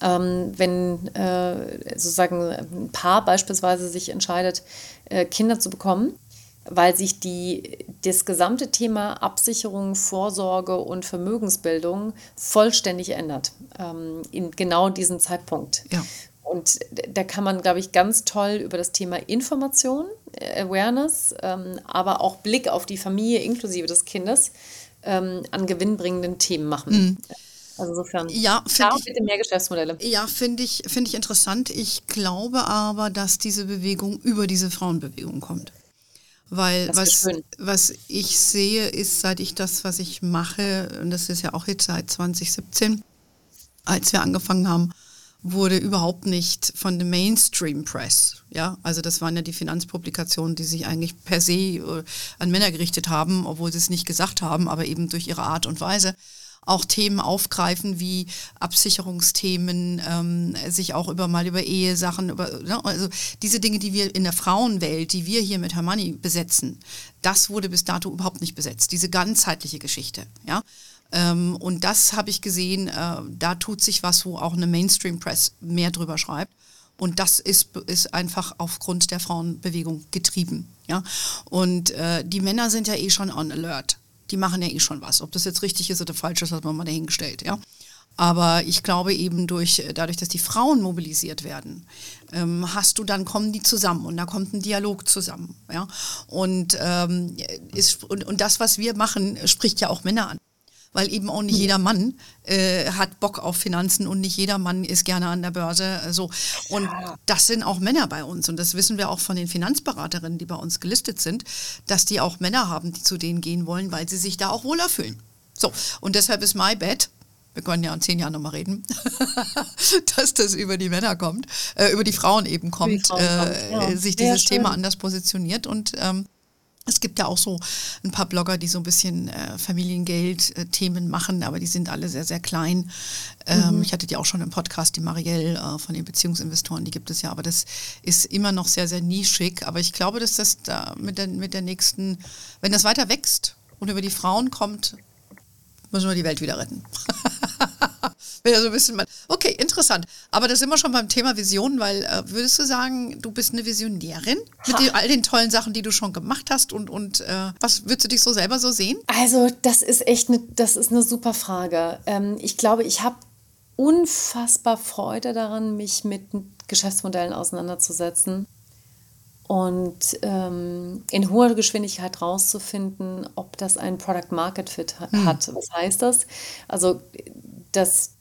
ähm, wenn äh, sozusagen ein Paar beispielsweise sich entscheidet, äh, Kinder zu bekommen, weil sich die, das gesamte Thema Absicherung, Vorsorge und Vermögensbildung vollständig ändert ähm, in genau diesem Zeitpunkt. Ja. Und da kann man, glaube ich, ganz toll über das Thema Information, äh, Awareness, ähm, aber auch Blick auf die Familie inklusive des Kindes ähm, an gewinnbringenden Themen machen. Mhm. Also insofern, ja, da ich, bitte mehr Geschäftsmodelle. Ja, finde ich, find ich interessant. Ich glaube aber, dass diese Bewegung über diese Frauenbewegung kommt. Weil was, was ich sehe, ist, seit ich das, was ich mache, und das ist ja auch jetzt seit 2017, als wir angefangen haben, wurde überhaupt nicht von der Mainstream Press. Ja, also das waren ja die Finanzpublikationen, die sich eigentlich per se äh, an Männer gerichtet haben, obwohl sie es nicht gesagt haben, aber eben durch ihre Art und Weise auch Themen aufgreifen wie Absicherungsthemen, ähm, sich auch über mal über Ehesachen, über ne, also diese Dinge, die wir in der Frauenwelt, die wir hier mit Hermanni besetzen, das wurde bis dato überhaupt nicht besetzt. Diese ganzheitliche Geschichte, ja. Ähm, und das habe ich gesehen, äh, da tut sich was, wo auch eine Mainstream Press mehr drüber schreibt. Und das ist, ist einfach aufgrund der Frauenbewegung getrieben. Ja? Und äh, die Männer sind ja eh schon on alert die machen ja eh schon was. Ob das jetzt richtig ist oder falsch ist, hat man mal dahingestellt, ja. Aber ich glaube eben durch, dadurch, dass die Frauen mobilisiert werden, ähm, hast du dann kommen die zusammen und da kommt ein Dialog zusammen, ja. Und, ähm, ist, und, und das, was wir machen, spricht ja auch Männer an weil eben auch nicht jeder Mann äh, hat Bock auf Finanzen und nicht jeder Mann ist gerne an der Börse. Äh, so. Und das sind auch Männer bei uns und das wissen wir auch von den Finanzberaterinnen, die bei uns gelistet sind, dass die auch Männer haben, die zu denen gehen wollen, weil sie sich da auch wohler fühlen. So, und deshalb ist my bet, wir können ja in zehn Jahren nochmal reden, dass das über die Männer kommt, äh, über die Frauen eben kommt, Frauen äh, kommt. Ja. sich dieses Thema anders positioniert und ähm, es gibt ja auch so ein paar Blogger, die so ein bisschen äh, Familiengeld-Themen machen, aber die sind alle sehr, sehr klein. Ähm, mhm. Ich hatte die auch schon im Podcast, die Marielle äh, von den Beziehungsinvestoren, die gibt es ja, aber das ist immer noch sehr, sehr nischig. Aber ich glaube, dass das da mit der, mit der nächsten, wenn das weiter wächst und über die Frauen kommt, müssen wir die Welt wieder retten. Wäre so ein bisschen mal. Okay, interessant. Aber da sind wir schon beim Thema Vision, weil äh, würdest du sagen, du bist eine Visionärin mit die, all den tollen Sachen, die du schon gemacht hast und, und äh, was würdest du dich so selber so sehen? Also, das ist echt eine, das ist eine super Frage. Ähm, ich glaube, ich habe unfassbar Freude daran, mich mit Geschäftsmodellen auseinanderzusetzen und ähm, in hoher Geschwindigkeit rauszufinden, ob das ein Product Market Fit hm. hat. Was heißt das? Also das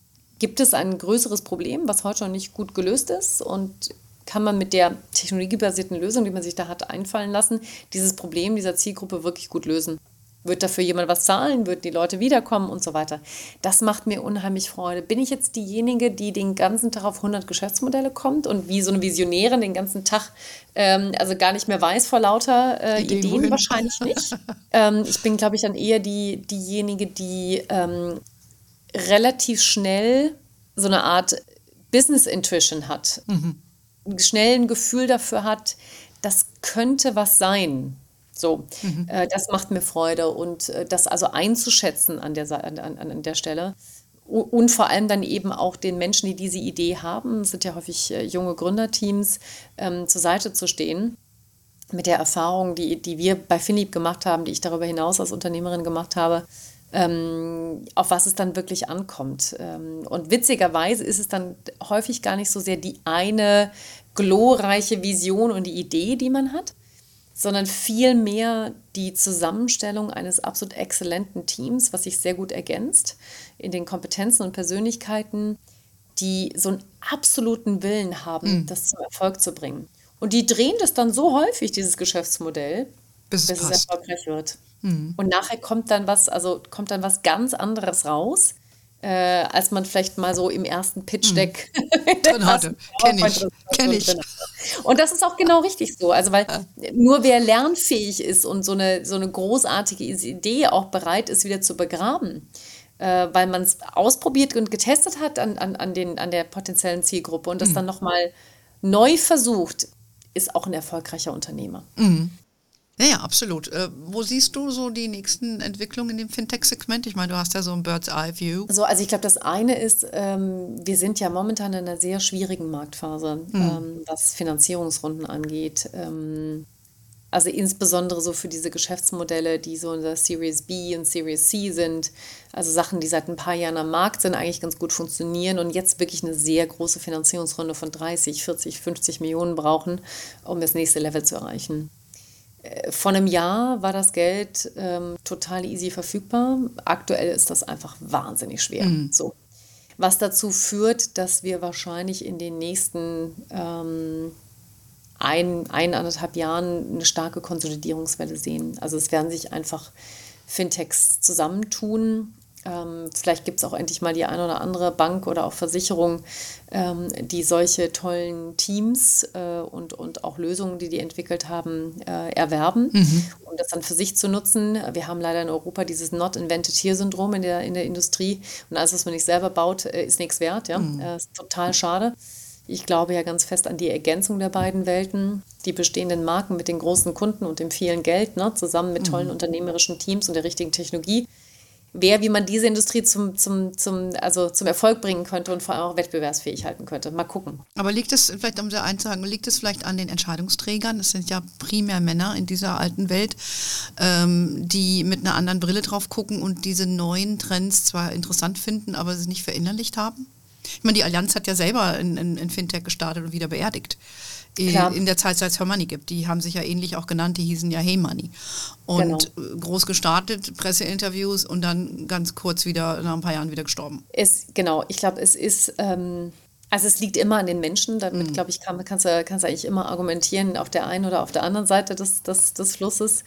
gibt es ein größeres Problem, was heute noch nicht gut gelöst ist und kann man mit der technologiebasierten Lösung, die man sich da hat einfallen lassen, dieses Problem dieser Zielgruppe wirklich gut lösen. Wird dafür jemand was zahlen? Wird die Leute wiederkommen und so weiter? Das macht mir unheimlich Freude. Bin ich jetzt diejenige, die den ganzen Tag auf 100 Geschäftsmodelle kommt und wie so eine Visionärin den ganzen Tag ähm, also gar nicht mehr weiß vor lauter äh, Ideen? Ideen wahrscheinlich nicht. ähm, ich bin, glaube ich, dann eher die, diejenige, die ähm, relativ schnell so eine Art Business Intuition hat, mhm. schnell ein Gefühl dafür hat, das könnte was sein. So, mhm. äh, das macht mir Freude und äh, das also einzuschätzen an der, an, an, an der Stelle und vor allem dann eben auch den Menschen, die diese Idee haben, sind ja häufig äh, junge Gründerteams, ähm, zur Seite zu stehen. Mit der Erfahrung, die, die wir bei Philipp gemacht haben, die ich darüber hinaus als Unternehmerin gemacht habe, ähm, auf was es dann wirklich ankommt. Ähm, und witzigerweise ist es dann häufig gar nicht so sehr die eine glorreiche Vision und die Idee, die man hat, sondern vielmehr die Zusammenstellung eines absolut exzellenten Teams, was sich sehr gut ergänzt in den Kompetenzen und Persönlichkeiten, die so einen absoluten Willen haben, mhm. das zum Erfolg zu bringen. Und die drehen das dann so häufig, dieses Geschäftsmodell, bis, bis es, es erfolgreich wird. Mhm. Und nachher kommt dann was, also kommt dann was ganz anderes raus, äh, als man vielleicht mal so im ersten Pitch-Deck mhm. drin hatte. Kenne ich. Kenn ich. Und das ist auch genau richtig so. Also, weil ja. nur wer lernfähig ist und so eine, so eine großartige Idee auch bereit ist, wieder zu begraben, äh, weil man es ausprobiert und getestet hat an, an, an, den, an der potenziellen Zielgruppe und das mhm. dann nochmal neu versucht, ist auch ein erfolgreicher Unternehmer. Mhm. Ja, ja, absolut. Äh, wo siehst du so die nächsten Entwicklungen in dem Fintech-Segment? Ich meine, du hast ja so ein Bird's-Eye-View. So, also ich glaube, das eine ist, ähm, wir sind ja momentan in einer sehr schwierigen Marktphase, mhm. ähm, was Finanzierungsrunden angeht. Ähm, also insbesondere so für diese Geschäftsmodelle, die so in der Series B und Series C sind. Also Sachen, die seit ein paar Jahren am Markt sind, eigentlich ganz gut funktionieren und jetzt wirklich eine sehr große Finanzierungsrunde von 30, 40, 50 Millionen brauchen, um das nächste Level zu erreichen. Äh, vor einem Jahr war das Geld ähm, total easy verfügbar. Aktuell ist das einfach wahnsinnig schwer. Mhm. So. Was dazu führt, dass wir wahrscheinlich in den nächsten ähm, ein, eineinhalb Jahren eine starke Konsolidierungswelle sehen. Also es werden sich einfach Fintechs zusammentun ähm, vielleicht gibt es auch endlich mal die eine oder andere Bank oder auch Versicherung, ähm, die solche tollen Teams äh, und, und auch Lösungen, die die entwickelt haben, äh, erwerben, mhm. um das dann für sich zu nutzen. Wir haben leider in Europa dieses Not Invented Here-Syndrom in der, in der Industrie. Und alles, was man nicht selber baut, äh, ist nichts wert. Ja? Mhm. Äh, ist total schade. Ich glaube ja ganz fest an die Ergänzung der beiden Welten, die bestehenden Marken mit den großen Kunden und dem vielen Geld, ne, zusammen mit tollen mhm. unternehmerischen Teams und der richtigen Technologie wer, wie man diese Industrie zum, zum, zum, also zum Erfolg bringen könnte und vor allem auch wettbewerbsfähig halten könnte. Mal gucken. Aber liegt es, vielleicht um sehr einzuhaken, liegt es vielleicht an den Entscheidungsträgern? Es sind ja primär Männer in dieser alten Welt, ähm, die mit einer anderen Brille drauf gucken und diese neuen Trends zwar interessant finden, aber sie nicht verinnerlicht haben? Ich meine, die Allianz hat ja selber in, in, in Fintech gestartet und wieder beerdigt. Klar. in der Zeit, seit es Her Money gibt. Die haben sich ja ähnlich auch genannt, die hießen ja Hey Money. Und genau. groß gestartet, Presseinterviews und dann ganz kurz wieder, nach ein paar Jahren wieder gestorben. Es, genau, ich glaube, es ist, ähm, also es liegt immer an den Menschen. Damit, mhm. glaube ich, kann, kannst, du, kannst du eigentlich immer argumentieren, auf der einen oder auf der anderen Seite des, des, des Flusses.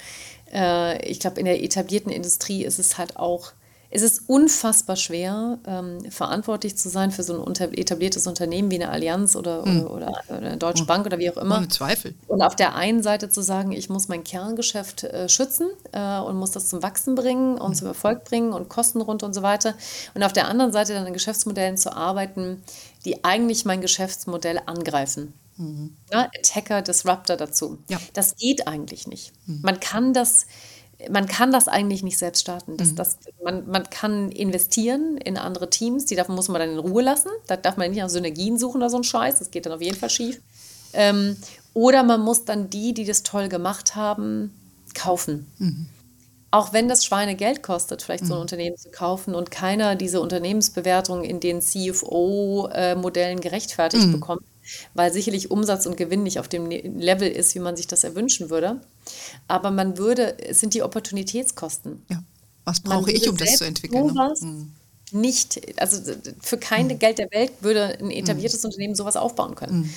Äh, ich glaube, in der etablierten Industrie ist es halt auch es ist unfassbar schwer, ähm, verantwortlich zu sein für so ein unter etabliertes Unternehmen wie eine Allianz oder, mhm. oder, oder, eine Deutsche oh. Bank oder wie auch immer. Ohne Zweifel. Und auf der einen Seite zu sagen, ich muss mein Kerngeschäft äh, schützen äh, und muss das zum Wachsen bringen und mhm. zum Erfolg bringen und Kosten runter und so weiter. Und auf der anderen Seite dann an Geschäftsmodellen zu arbeiten, die eigentlich mein Geschäftsmodell angreifen. Mhm. Ja, Attacker, Disruptor dazu. Ja. Das geht eigentlich nicht. Mhm. Man kann das man kann das eigentlich nicht selbst starten. Das, mhm. das, man, man kann investieren in andere Teams, die davon muss man dann in Ruhe lassen. Da darf man nicht nach Synergien suchen oder so ein Scheiß, das geht dann auf jeden Fall schief. Ähm, oder man muss dann die, die das toll gemacht haben, kaufen. Mhm. Auch wenn das Schweine Geld kostet, vielleicht so ein mhm. Unternehmen zu kaufen und keiner diese Unternehmensbewertung in den CFO-Modellen gerechtfertigt mhm. bekommt, weil sicherlich Umsatz und Gewinn nicht auf dem ne-, Level ist, wie man sich das erwünschen würde. Aber man würde, es sind die Opportunitätskosten. Ja. Was brauche ich, um das zu entwickeln? Ne? Mhm. Nicht, also für kein mhm. Geld der Welt würde ein etabliertes mhm. Unternehmen sowas aufbauen können. Mhm.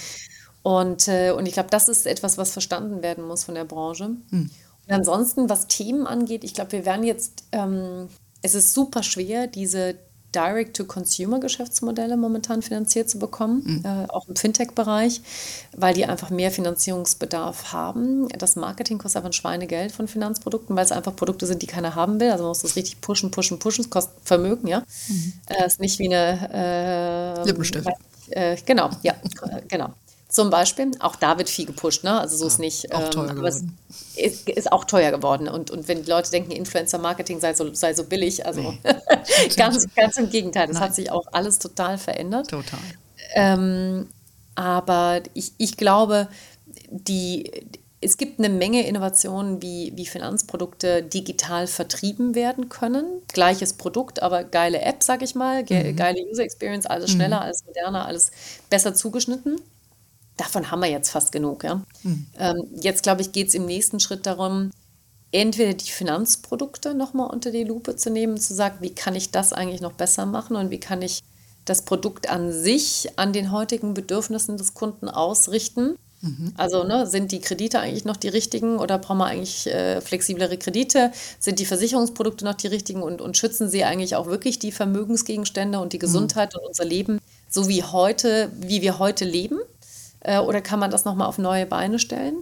Und, äh, und ich glaube, das ist etwas, was verstanden werden muss von der Branche. Mhm. Und ansonsten, was Themen angeht, ich glaube, wir werden jetzt, ähm, es ist super schwer, diese Direct-to-Consumer-Geschäftsmodelle momentan finanziert zu bekommen, mhm. äh, auch im Fintech-Bereich, weil die einfach mehr Finanzierungsbedarf haben. Das Marketing kostet einfach ein Schweinegeld von Finanzprodukten, weil es einfach Produkte sind, die keiner haben will. Also man muss das richtig pushen, pushen, pushen. Es kostet Vermögen, ja. Mhm. Äh, ist nicht wie eine äh, Lippenstift. Äh, genau, ja, genau. Zum Beispiel, auch da wird viel gepusht, ne? Also so ja, ist nicht. Auch ähm, teuer geworden. Ist, ist, auch teuer geworden. Und, und wenn die Leute denken, Influencer-Marketing sei so, sei so billig, also nee. ganz, ganz im Gegenteil. Das Nein. hat sich auch alles total verändert. Total. Ähm, aber ich, ich glaube, die, es gibt eine Menge Innovationen, wie, wie Finanzprodukte digital vertrieben werden können. Gleiches Produkt, aber geile App, sag ich mal, ge mhm. geile User Experience, alles schneller, mhm. alles moderner, alles besser zugeschnitten. Davon haben wir jetzt fast genug. Ja? Mhm. Ähm, jetzt, glaube ich, geht es im nächsten Schritt darum, entweder die Finanzprodukte nochmal unter die Lupe zu nehmen zu sagen, wie kann ich das eigentlich noch besser machen und wie kann ich das Produkt an sich an den heutigen Bedürfnissen des Kunden ausrichten Mhm. Also ne, sind die Kredite eigentlich noch die richtigen oder brauchen wir eigentlich äh, flexiblere Kredite? Sind die Versicherungsprodukte noch die richtigen und, und schützen sie eigentlich auch wirklich die Vermögensgegenstände und die mhm. Gesundheit mhm. und unser Leben so wie heute, wie wir heute leben? Äh, oder kann man das nochmal auf neue Beine stellen?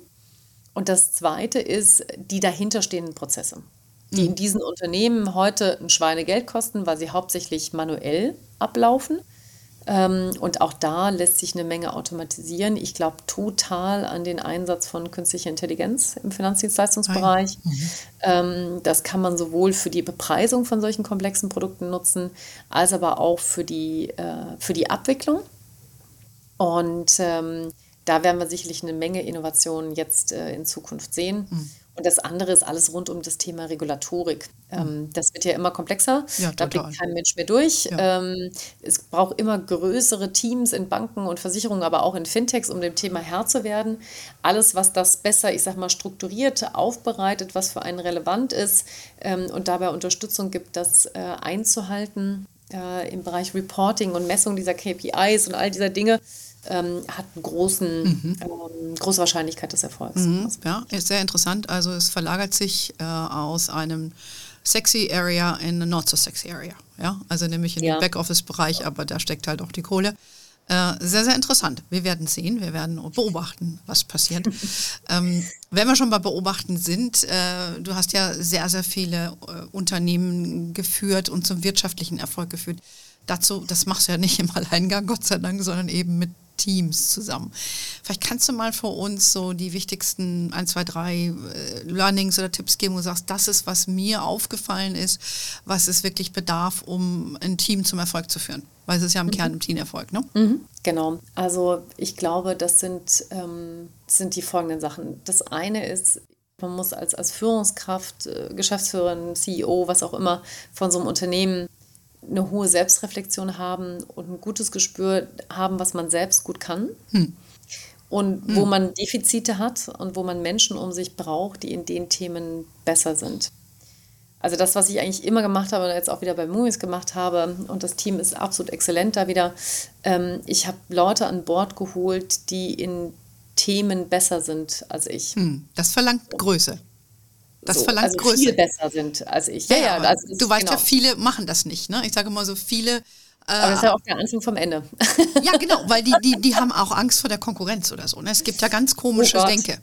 Und das Zweite ist die dahinterstehenden Prozesse, die mhm. in diesen Unternehmen heute ein Schweinegeld kosten, weil sie hauptsächlich manuell ablaufen ähm, und auch da lässt sich eine Menge automatisieren. Ich glaube total an den Einsatz von künstlicher Intelligenz im Finanzdienstleistungsbereich. Mhm. Ähm, das kann man sowohl für die Bepreisung von solchen komplexen Produkten nutzen, als aber auch für die, äh, für die Abwicklung. Und ähm, da werden wir sicherlich eine Menge Innovationen jetzt äh, in Zukunft sehen. Mhm. Und das andere ist alles rund um das Thema Regulatorik. Ähm, hm. das wird ja immer komplexer. Ja, da blickt kein Mensch mehr durch. Ja. Ähm, es braucht immer größere Teams in Banken und Versicherungen, aber auch in Fintechs, um dem Thema Herr zu werden. Alles, was das besser, ich sag mal, strukturiert aufbereitet, was für einen relevant ist ähm, und dabei Unterstützung gibt, das äh, einzuhalten äh, im Bereich Reporting und Messung dieser KPIs und all dieser Dinge ähm, hat großen, mhm. ähm, große Wahrscheinlichkeit des Erfolgs. Mhm. Ja, ist sehr interessant. Also es verlagert sich äh, aus einem sexy Area in a not so sexy Area. Ja, also nämlich in ja. den Backoffice-Bereich, aber da steckt halt auch die Kohle. Äh, sehr, sehr interessant. Wir werden sehen, wir werden beobachten, was passiert. ähm, wenn wir schon bei Beobachten sind, äh, du hast ja sehr, sehr viele äh, Unternehmen geführt und zum wirtschaftlichen Erfolg geführt. Dazu, das machst du ja nicht im Alleingang, Gott sei Dank, sondern eben mit Teams zusammen. Vielleicht kannst du mal für uns so die wichtigsten ein, zwei, drei äh, Learnings oder Tipps geben, wo du sagst, das ist, was mir aufgefallen ist, was es wirklich bedarf, um ein Team zum Erfolg zu führen. Weil es ist ja im mhm. Kern ein Teamerfolg, ne? Mhm. Genau. Also ich glaube, das sind, ähm, das sind die folgenden Sachen. Das eine ist, man muss als, als Führungskraft, äh, Geschäftsführerin, CEO, was auch immer, von so einem Unternehmen eine hohe Selbstreflexion haben und ein gutes Gespür haben, was man selbst gut kann. Hm. Und hm. wo man Defizite hat und wo man Menschen um sich braucht, die in den Themen besser sind. Also das, was ich eigentlich immer gemacht habe und jetzt auch wieder bei Movies gemacht habe, und das Team ist absolut exzellent da wieder. Ähm, ich habe Leute an Bord geholt, die in Themen besser sind als ich. Hm. Das verlangt Größe. Das so, verlangt also Größe. viel besser sind als ich. Ja, ja, also du weißt genau. ja, viele machen das nicht. Ne? Ich sage immer so, viele. Äh, Aber das ist ja auch der Anfang vom Ende. ja, genau, weil die, die, die haben auch Angst vor der Konkurrenz oder so. Ne? Es gibt ja ganz komisches oh Denke.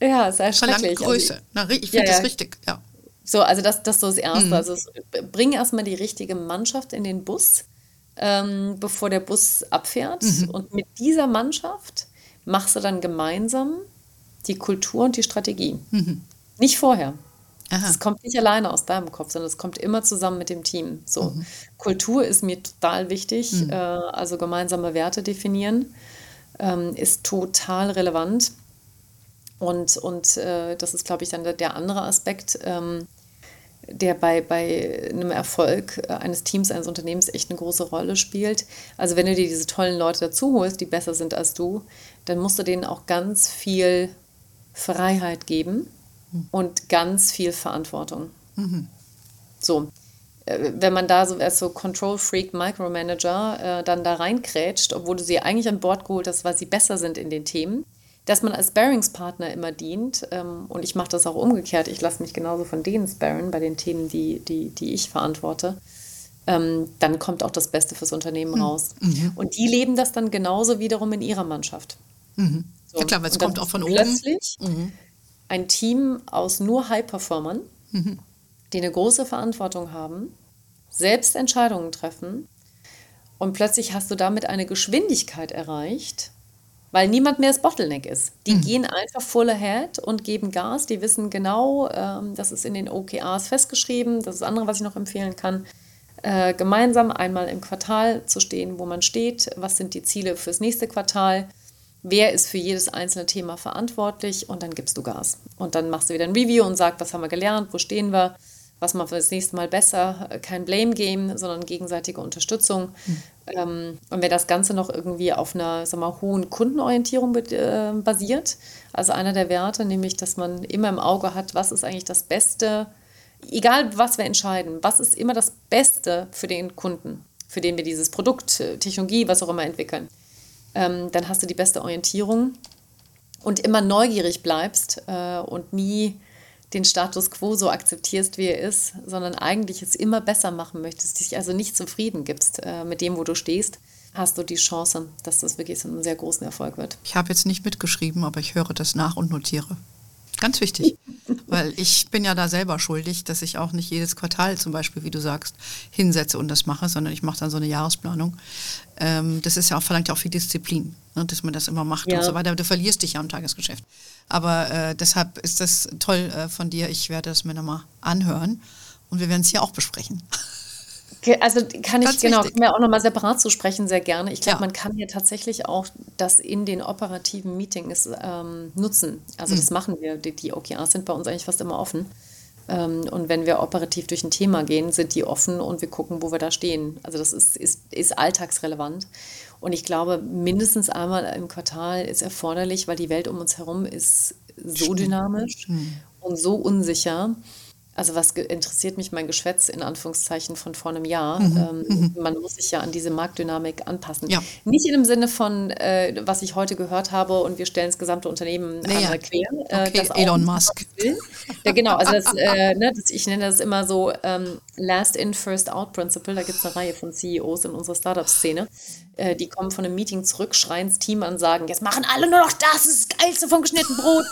Ja, ist erschrecklich. Verlangt Größe. Also, ich finde ja, das richtig, ja. So, also das, das ist so das Erste. Mhm. Also bring erstmal die richtige Mannschaft in den Bus, ähm, bevor der Bus abfährt. Mhm. Und mit dieser Mannschaft machst du dann gemeinsam die Kultur und die Strategie. Mhm. Nicht vorher. Es kommt nicht alleine aus deinem Kopf, sondern es kommt immer zusammen mit dem Team. So, mhm. Kultur ist mir total wichtig, mhm. äh, also gemeinsame Werte definieren ähm, ist total relevant. Und, und äh, das ist, glaube ich, dann der, der andere Aspekt, ähm, der bei, bei einem Erfolg äh, eines Teams, eines Unternehmens echt eine große Rolle spielt. Also wenn du dir diese tollen Leute dazu holst, die besser sind als du, dann musst du denen auch ganz viel Freiheit geben und ganz viel Verantwortung. Mhm. So, äh, wenn man da so als so Control Freak Micromanager äh, dann da reinkrätscht, obwohl du sie eigentlich an Bord geholt hast, weil sie besser sind in den Themen, dass man als Bearingspartner immer dient, ähm, und ich mache das auch umgekehrt, ich lasse mich genauso von denen sparren bei den Themen, die, die, die ich verantworte, ähm, dann kommt auch das Beste fürs Unternehmen mhm. raus. Mhm. Und die leben das dann genauso wiederum in ihrer Mannschaft. Mhm. So. Ja klar, weil es kommt auch von oben. Plötzlich mhm ein Team aus nur High-Performern, mhm. die eine große Verantwortung haben, selbst Entscheidungen treffen und plötzlich hast du damit eine Geschwindigkeit erreicht, weil niemand mehr das Bottleneck ist. Die mhm. gehen einfach full ahead und geben Gas. Die wissen genau, ähm, das ist in den OKRs festgeschrieben. Das ist das andere, was ich noch empfehlen kann. Äh, gemeinsam einmal im Quartal zu stehen, wo man steht. Was sind die Ziele fürs nächste Quartal? Wer ist für jedes einzelne Thema verantwortlich? Und dann gibst du Gas. Und dann machst du wieder ein Review und sagst, was haben wir gelernt, wo stehen wir, was machen wir das nächste Mal besser. Kein Blame-Game, sondern gegenseitige Unterstützung. Mhm. Und wenn das Ganze noch irgendwie auf einer sag mal, hohen Kundenorientierung äh, basiert, also einer der Werte, nämlich, dass man immer im Auge hat, was ist eigentlich das Beste, egal was wir entscheiden, was ist immer das Beste für den Kunden, für den wir dieses Produkt, äh, Technologie, was auch immer entwickeln, ähm, dann hast du die beste Orientierung und immer neugierig bleibst äh, und nie den Status quo so akzeptierst, wie er ist, sondern eigentlich es immer besser machen möchtest, dich also nicht zufrieden gibst äh, mit dem, wo du stehst, hast du die Chance, dass das wirklich zu einem sehr großen Erfolg wird. Ich habe jetzt nicht mitgeschrieben, aber ich höre das nach und notiere. Ganz wichtig, weil ich bin ja da selber schuldig, dass ich auch nicht jedes Quartal zum Beispiel, wie du sagst, hinsetze und das mache, sondern ich mache dann so eine Jahresplanung. Ähm, das ist ja auch, verlangt ja auch viel Disziplin, ne, dass man das immer macht ja. und so weiter. Du verlierst dich ja im Tagesgeschäft. Aber äh, deshalb ist das toll äh, von dir. Ich werde das mir nochmal anhören und wir werden es hier auch besprechen. Also kann ich, genau, können wir auch nochmal separat zu sprechen, sehr gerne. Ich glaube, ja. man kann hier tatsächlich auch das in den operativen Meetings ähm, nutzen. Also mhm. das machen wir. Die, die OKRs sind bei uns eigentlich fast immer offen. Ähm, und wenn wir operativ durch ein Thema gehen, sind die offen und wir gucken, wo wir da stehen. Also das ist, ist, ist alltagsrelevant. Und ich glaube, mindestens einmal im Quartal ist erforderlich, weil die Welt um uns herum ist so dynamisch mhm. und so unsicher also was interessiert mich mein Geschwätz in Anführungszeichen von vor einem Jahr? Mhm. Ähm, mhm. man muss sich ja an diese Marktdynamik anpassen. Ja. Nicht in dem Sinne von, äh, was ich heute gehört habe und wir stellen das gesamte Unternehmen einmal quer. Äh, okay, Elon Musk. Ja, genau, also das, äh, ne, das, ich nenne das immer so ähm, Last in, First out Principle. Da gibt es eine Reihe von CEOs in unserer Startup-Szene. Äh, die kommen von einem Meeting zurück, schreien das Team an, sagen, jetzt machen alle nur noch das, das ist das Geilste vom geschnittenen Brot.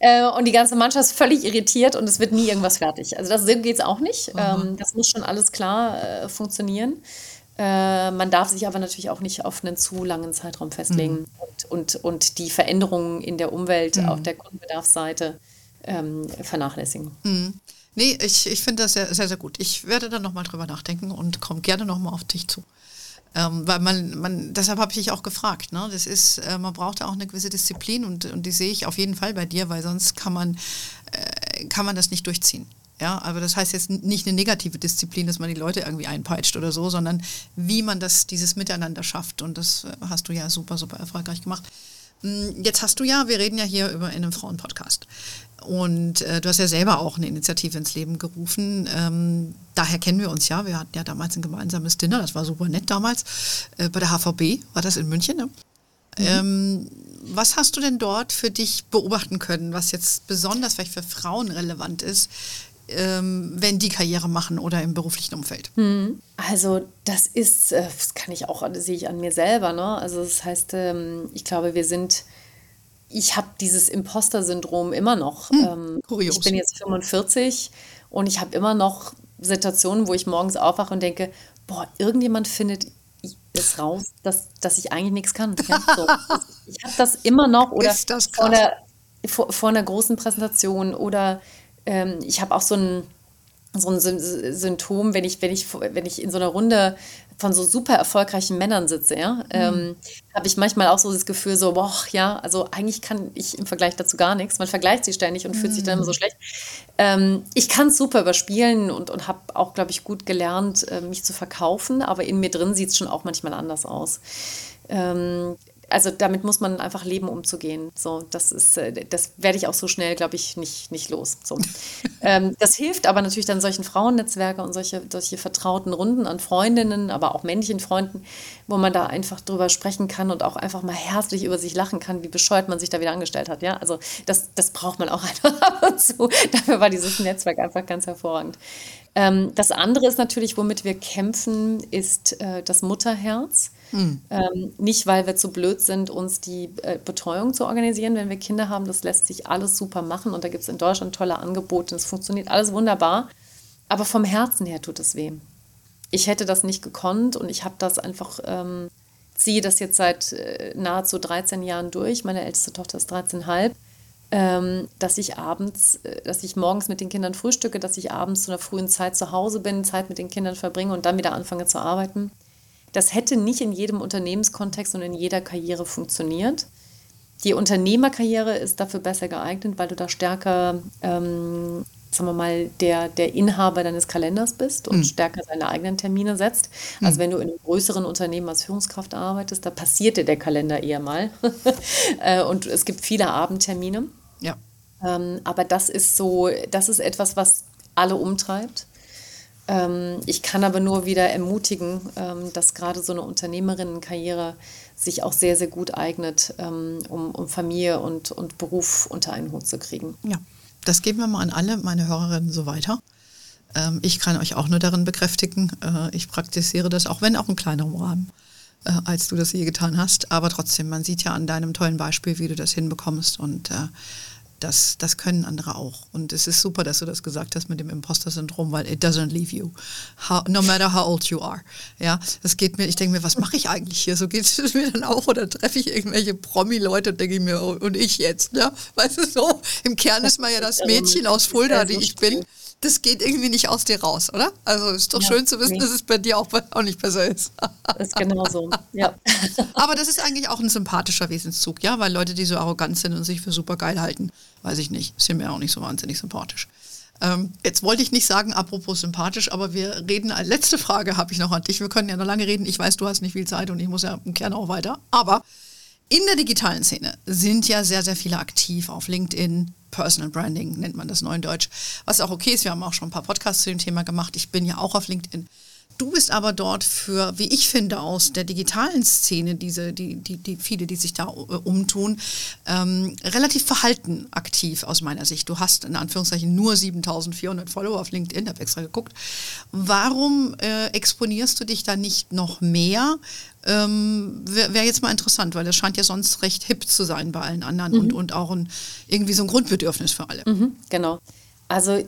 Äh, und die ganze Mannschaft ist völlig irritiert und es wird nie irgendwas fertig. Also das geht es auch nicht. Mhm. Ähm, das muss schon alles klar äh, funktionieren. Äh, man darf sich aber natürlich auch nicht auf einen zu langen Zeitraum festlegen mhm. und, und, und die Veränderungen in der Umwelt mhm. auf der Kundenbedarfsseite ähm, vernachlässigen. Mhm. Nee, ich, ich finde das sehr, sehr, sehr gut. Ich werde dann nochmal drüber nachdenken und komme gerne nochmal auf dich zu. Ähm, weil man, man, deshalb habe ich dich auch gefragt. Ne? Das ist, äh, man braucht auch eine gewisse Disziplin und, und die sehe ich auf jeden Fall bei dir, weil sonst kann man, äh, kann man das nicht durchziehen. Ja, aber das heißt jetzt nicht eine negative Disziplin, dass man die Leute irgendwie einpeitscht oder so, sondern wie man das, dieses Miteinander schafft. Und das äh, hast du ja super, super erfolgreich gemacht. Hm, jetzt hast du ja, wir reden ja hier über in einem Frauenpodcast. Und äh, du hast ja selber auch eine Initiative ins Leben gerufen. Ähm, daher kennen wir uns ja. Wir hatten ja damals ein gemeinsames Dinner, das war super nett damals. Äh, bei der HVB war das in München. Ne? Mhm. Ähm, was hast du denn dort für dich beobachten können, was jetzt besonders vielleicht für Frauen relevant ist, ähm, wenn die Karriere machen oder im beruflichen Umfeld? Mhm. Also das ist, äh, das kann ich auch, das sehe ich an mir selber. Ne? Also das heißt, ähm, ich glaube, wir sind ich habe dieses Imposter-Syndrom immer noch. Hm, ähm, ich bin jetzt 45 und ich habe immer noch Situationen, wo ich morgens aufwache und denke, boah, irgendjemand findet es raus, dass, dass ich eigentlich nichts kann. Ja? So. ich habe das immer noch oder vor einer, vor, vor, einer großen Präsentation oder ähm, ich habe auch so ein so ein Symptom, wenn ich, wenn ich, wenn ich in so einer Runde von so super erfolgreichen Männern sitze, ja, mhm. ähm, habe ich manchmal auch so das Gefühl, so, boah, ja, also eigentlich kann ich im Vergleich dazu gar nichts. Man vergleicht sich ständig und mhm. fühlt sich dann immer so mhm. schlecht. Ähm, ich kann es super überspielen und, und habe auch, glaube ich, gut gelernt, äh, mich zu verkaufen, aber in mir drin sieht es schon auch manchmal anders aus. Ähm, also damit muss man einfach leben, umzugehen. So, das ist, äh, das werde ich auch so schnell, glaube ich, nicht, nicht los. So. ähm, das hilft aber natürlich dann solchen Frauennetzwerke und solche, solche vertrauten Runden an Freundinnen, aber auch männlichen Freunden, wo man da einfach drüber sprechen kann und auch einfach mal herzlich über sich lachen kann, wie bescheuert man sich da wieder angestellt hat. Ja, also das, das braucht man auch einfach ab und zu. Dafür war dieses Netzwerk einfach ganz hervorragend. Ähm, das andere ist natürlich, womit wir kämpfen, ist äh, das Mutterherz. Hm. Ähm, nicht, weil wir zu blöd sind, uns die äh, Betreuung zu organisieren, wenn wir Kinder haben. Das lässt sich alles super machen und da gibt es in Deutschland tolle Angebote. Es funktioniert alles wunderbar. Aber vom Herzen her tut es weh. Ich hätte das nicht gekonnt und ich habe das einfach ähm, ziehe das jetzt seit äh, nahezu 13 Jahren durch. Meine älteste Tochter ist 13,5. Ähm, dass ich abends, äh, dass ich morgens mit den Kindern frühstücke, dass ich abends zu einer frühen Zeit zu Hause bin, Zeit mit den Kindern verbringe und dann wieder anfange zu arbeiten. Das hätte nicht in jedem Unternehmenskontext und in jeder Karriere funktioniert. Die Unternehmerkarriere ist dafür besser geeignet, weil du da stärker, ähm, sagen wir mal, der, der Inhaber deines Kalenders bist und mhm. stärker deine eigenen Termine setzt. Also mhm. wenn du in einem größeren Unternehmen als Führungskraft arbeitest, da passiert dir der Kalender eher mal. Äh, und es gibt viele Abendtermine. Ja. Ähm, aber das ist so, das ist etwas, was alle umtreibt. Ähm, ich kann aber nur wieder ermutigen, ähm, dass gerade so eine Unternehmerinnenkarriere sich auch sehr, sehr gut eignet, ähm, um, um Familie und, und Beruf unter einen Hut zu kriegen. Ja, das geben wir mal an alle meine Hörerinnen so weiter. Ich kann euch auch nur darin bekräftigen, äh, ich praktiziere das, auch wenn auch in kleinerem Rahmen, äh, als du das je getan hast. Aber trotzdem, man sieht ja an deinem tollen Beispiel, wie du das hinbekommst und äh, das, das können andere auch. Und es ist super, dass du das gesagt hast mit dem Imposter-Syndrom, weil it doesn't leave you. How, no matter how old you are. Ja, das geht mir, ich denke mir, was mache ich eigentlich hier? So geht es mir dann auch. Oder treffe ich irgendwelche Promi-Leute und denke ich mir, oh, und ich jetzt? Ja, weißt du so? Im Kern ist man ja das Mädchen aus Fulda, die ich bin das geht irgendwie nicht aus dir raus, oder? Also ist doch ja, schön zu wissen, nee. dass es bei dir auch, auch nicht besser ist. ist genau so, ja. Aber das ist eigentlich auch ein sympathischer Wesenszug, ja, weil Leute, die so arrogant sind und sich für super geil halten, weiß ich nicht, sind mir auch nicht so wahnsinnig sympathisch. Ähm, jetzt wollte ich nicht sagen, apropos sympathisch, aber wir reden, als letzte Frage habe ich noch an dich. Wir können ja noch lange reden. Ich weiß, du hast nicht viel Zeit und ich muss ja im Kern auch weiter. Aber in der digitalen Szene sind ja sehr, sehr viele aktiv auf LinkedIn, Personal Branding nennt man das neu in Deutsch, was auch okay ist. Wir haben auch schon ein paar Podcasts zu dem Thema gemacht. Ich bin ja auch auf LinkedIn. Du bist aber dort für, wie ich finde, aus der digitalen Szene, diese, die, die, die viele, die sich da äh, umtun, ähm, relativ verhalten aktiv aus meiner Sicht. Du hast in Anführungszeichen nur 7400 Follower auf LinkedIn, habe extra geguckt. Warum äh, exponierst du dich da nicht noch mehr? Ähm, Wäre wär jetzt mal interessant, weil das scheint ja sonst recht hip zu sein bei allen anderen mhm. und, und auch ein, irgendwie so ein Grundbedürfnis für alle. Mhm, genau. Also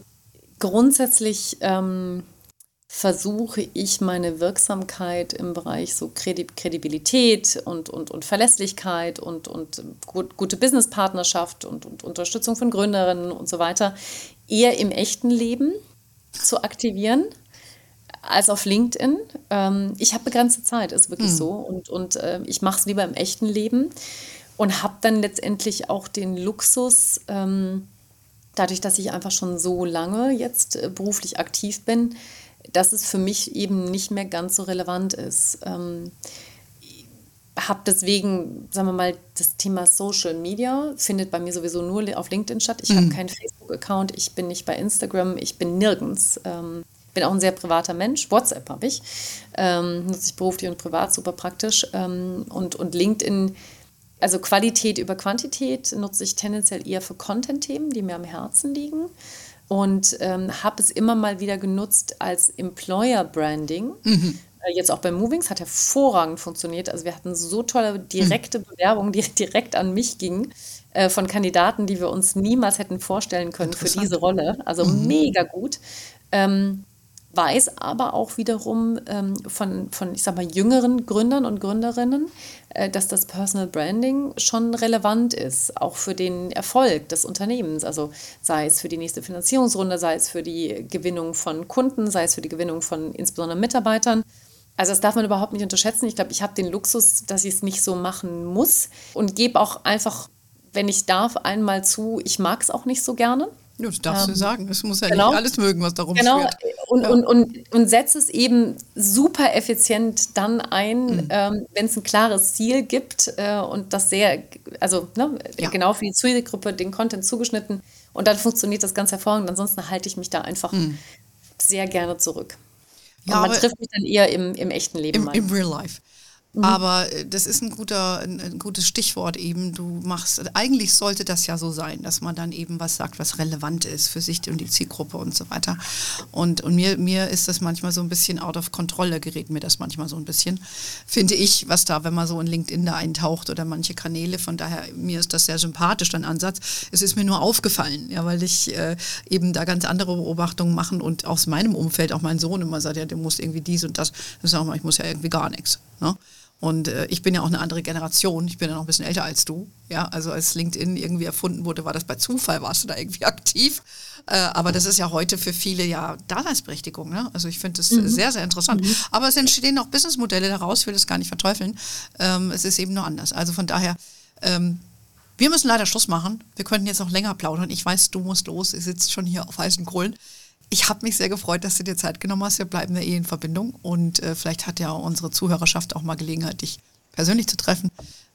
grundsätzlich ähm, versuche ich meine Wirksamkeit im Bereich so Kredibilität und, und, und Verlässlichkeit und, und gut, gute Businesspartnerschaft und, und Unterstützung von Gründerinnen und so weiter eher im echten Leben zu aktivieren als auf LinkedIn. Ähm, ich habe begrenzte Zeit, ist wirklich mhm. so. Und, und äh, ich mache es lieber im echten Leben und habe dann letztendlich auch den Luxus, ähm, dadurch, dass ich einfach schon so lange jetzt äh, beruflich aktiv bin, dass es für mich eben nicht mehr ganz so relevant ist. Ähm, habe deswegen, sagen wir mal, das Thema Social Media findet bei mir sowieso nur auf LinkedIn statt. Ich mhm. habe keinen Facebook-Account, ich bin nicht bei Instagram, ich bin nirgends. Ähm, bin auch ein sehr privater Mensch. WhatsApp habe ich. Ähm, nutze ich beruflich und privat super praktisch. Ähm, und, und LinkedIn, also Qualität über Quantität, nutze ich tendenziell eher für Content-Themen, die mir am Herzen liegen und ähm, habe es immer mal wieder genutzt als Employer-Branding. Mhm. Äh, jetzt auch bei Movings hat hervorragend funktioniert. Also wir hatten so tolle direkte mhm. Bewerbungen, die direkt an mich gingen äh, von Kandidaten, die wir uns niemals hätten vorstellen können für diese Rolle. Also mhm. mega gut. Ähm, weiß aber auch wiederum ähm, von, von, ich sag mal, jüngeren Gründern und Gründerinnen, äh, dass das Personal Branding schon relevant ist, auch für den Erfolg des Unternehmens. Also sei es für die nächste Finanzierungsrunde, sei es für die Gewinnung von Kunden, sei es für die Gewinnung von insbesondere Mitarbeitern. Also das darf man überhaupt nicht unterschätzen. Ich glaube, ich habe den Luxus, dass ich es nicht so machen muss und gebe auch einfach, wenn ich darf, einmal zu, ich mag es auch nicht so gerne. Ja, das darfst ähm, du sagen. Es muss ja genau, nicht alles mögen, was darum genau, schwirrt. Und, ja. und, und, und setzt es eben super effizient dann ein, mhm. ähm, wenn es ein klares Ziel gibt äh, und das sehr, also ne, ja. genau für die Zielgruppe den Content zugeschnitten und dann funktioniert das ganz hervorragend. Ansonsten halte ich mich da einfach mhm. sehr gerne zurück. Ja, und man trifft mich dann eher im, im echten Leben. Im, Im Real Life. Mhm. Aber äh, das ist ein, guter, ein, ein, gutes Stichwort eben. Du machst, eigentlich sollte das ja so sein, dass man dann eben was sagt, was relevant ist für sich und die Zielgruppe und so weiter. Und, und mir, mir ist das manchmal so ein bisschen out of Kontrolle, gerät mir das manchmal so ein bisschen, finde ich, was da, wenn man so in LinkedIn da eintaucht oder manche Kanäle. Von daher, mir ist das sehr sympathisch, dein Ansatz. Es ist mir nur aufgefallen, ja, weil ich äh, eben da ganz andere Beobachtungen machen und aus meinem Umfeld auch mein Sohn immer sagt, ja, du musst irgendwie dies und das. Ist auch mal, ich muss ja irgendwie gar nichts. Ne? Und äh, ich bin ja auch eine andere Generation. Ich bin ja noch ein bisschen älter als du. Ja, also als LinkedIn irgendwie erfunden wurde, war das bei Zufall, warst du da irgendwie aktiv. Äh, aber das ist ja heute für viele ja Daseinsberechtigung. Ne? Also ich finde das mhm. sehr, sehr interessant. Mhm. Aber es entstehen auch Businessmodelle daraus, ich will das gar nicht verteufeln. Ähm, es ist eben nur anders. Also von daher, ähm, wir müssen leider Schluss machen. Wir könnten jetzt noch länger plaudern. Ich weiß, du musst los. Ihr sitzt schon hier auf heißen Kohlen. Ich habe mich sehr gefreut, dass du dir Zeit genommen hast. Wir bleiben ja eh in Verbindung und äh, vielleicht hat ja unsere Zuhörerschaft auch mal Gelegenheit, dich persönlich zu treffen,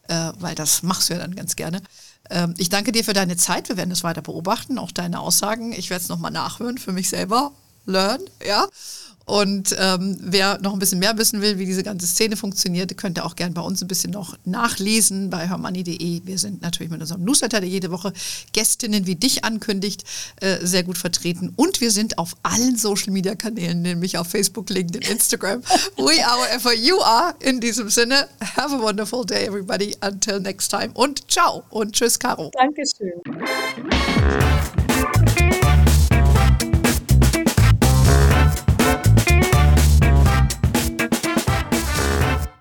äh, weil das machst du ja dann ganz gerne. Ähm, ich danke dir für deine Zeit. Wir werden es weiter beobachten, auch deine Aussagen. Ich werde es nochmal nachhören für mich selber. Learn, ja. Und ähm, wer noch ein bisschen mehr wissen will, wie diese ganze Szene funktioniert, könnt ihr auch gerne bei uns ein bisschen noch nachlesen bei hermanni.de. Wir sind natürlich mit unserem Newsletter, der jede Woche Gästinnen wie dich ankündigt, äh, sehr gut vertreten. Und wir sind auf allen Social-Media-Kanälen, nämlich auf Facebook, LinkedIn, Instagram. We are wherever you are. In diesem Sinne, have a wonderful day, everybody. Until next time. Und ciao und tschüss, Caro. Dankeschön.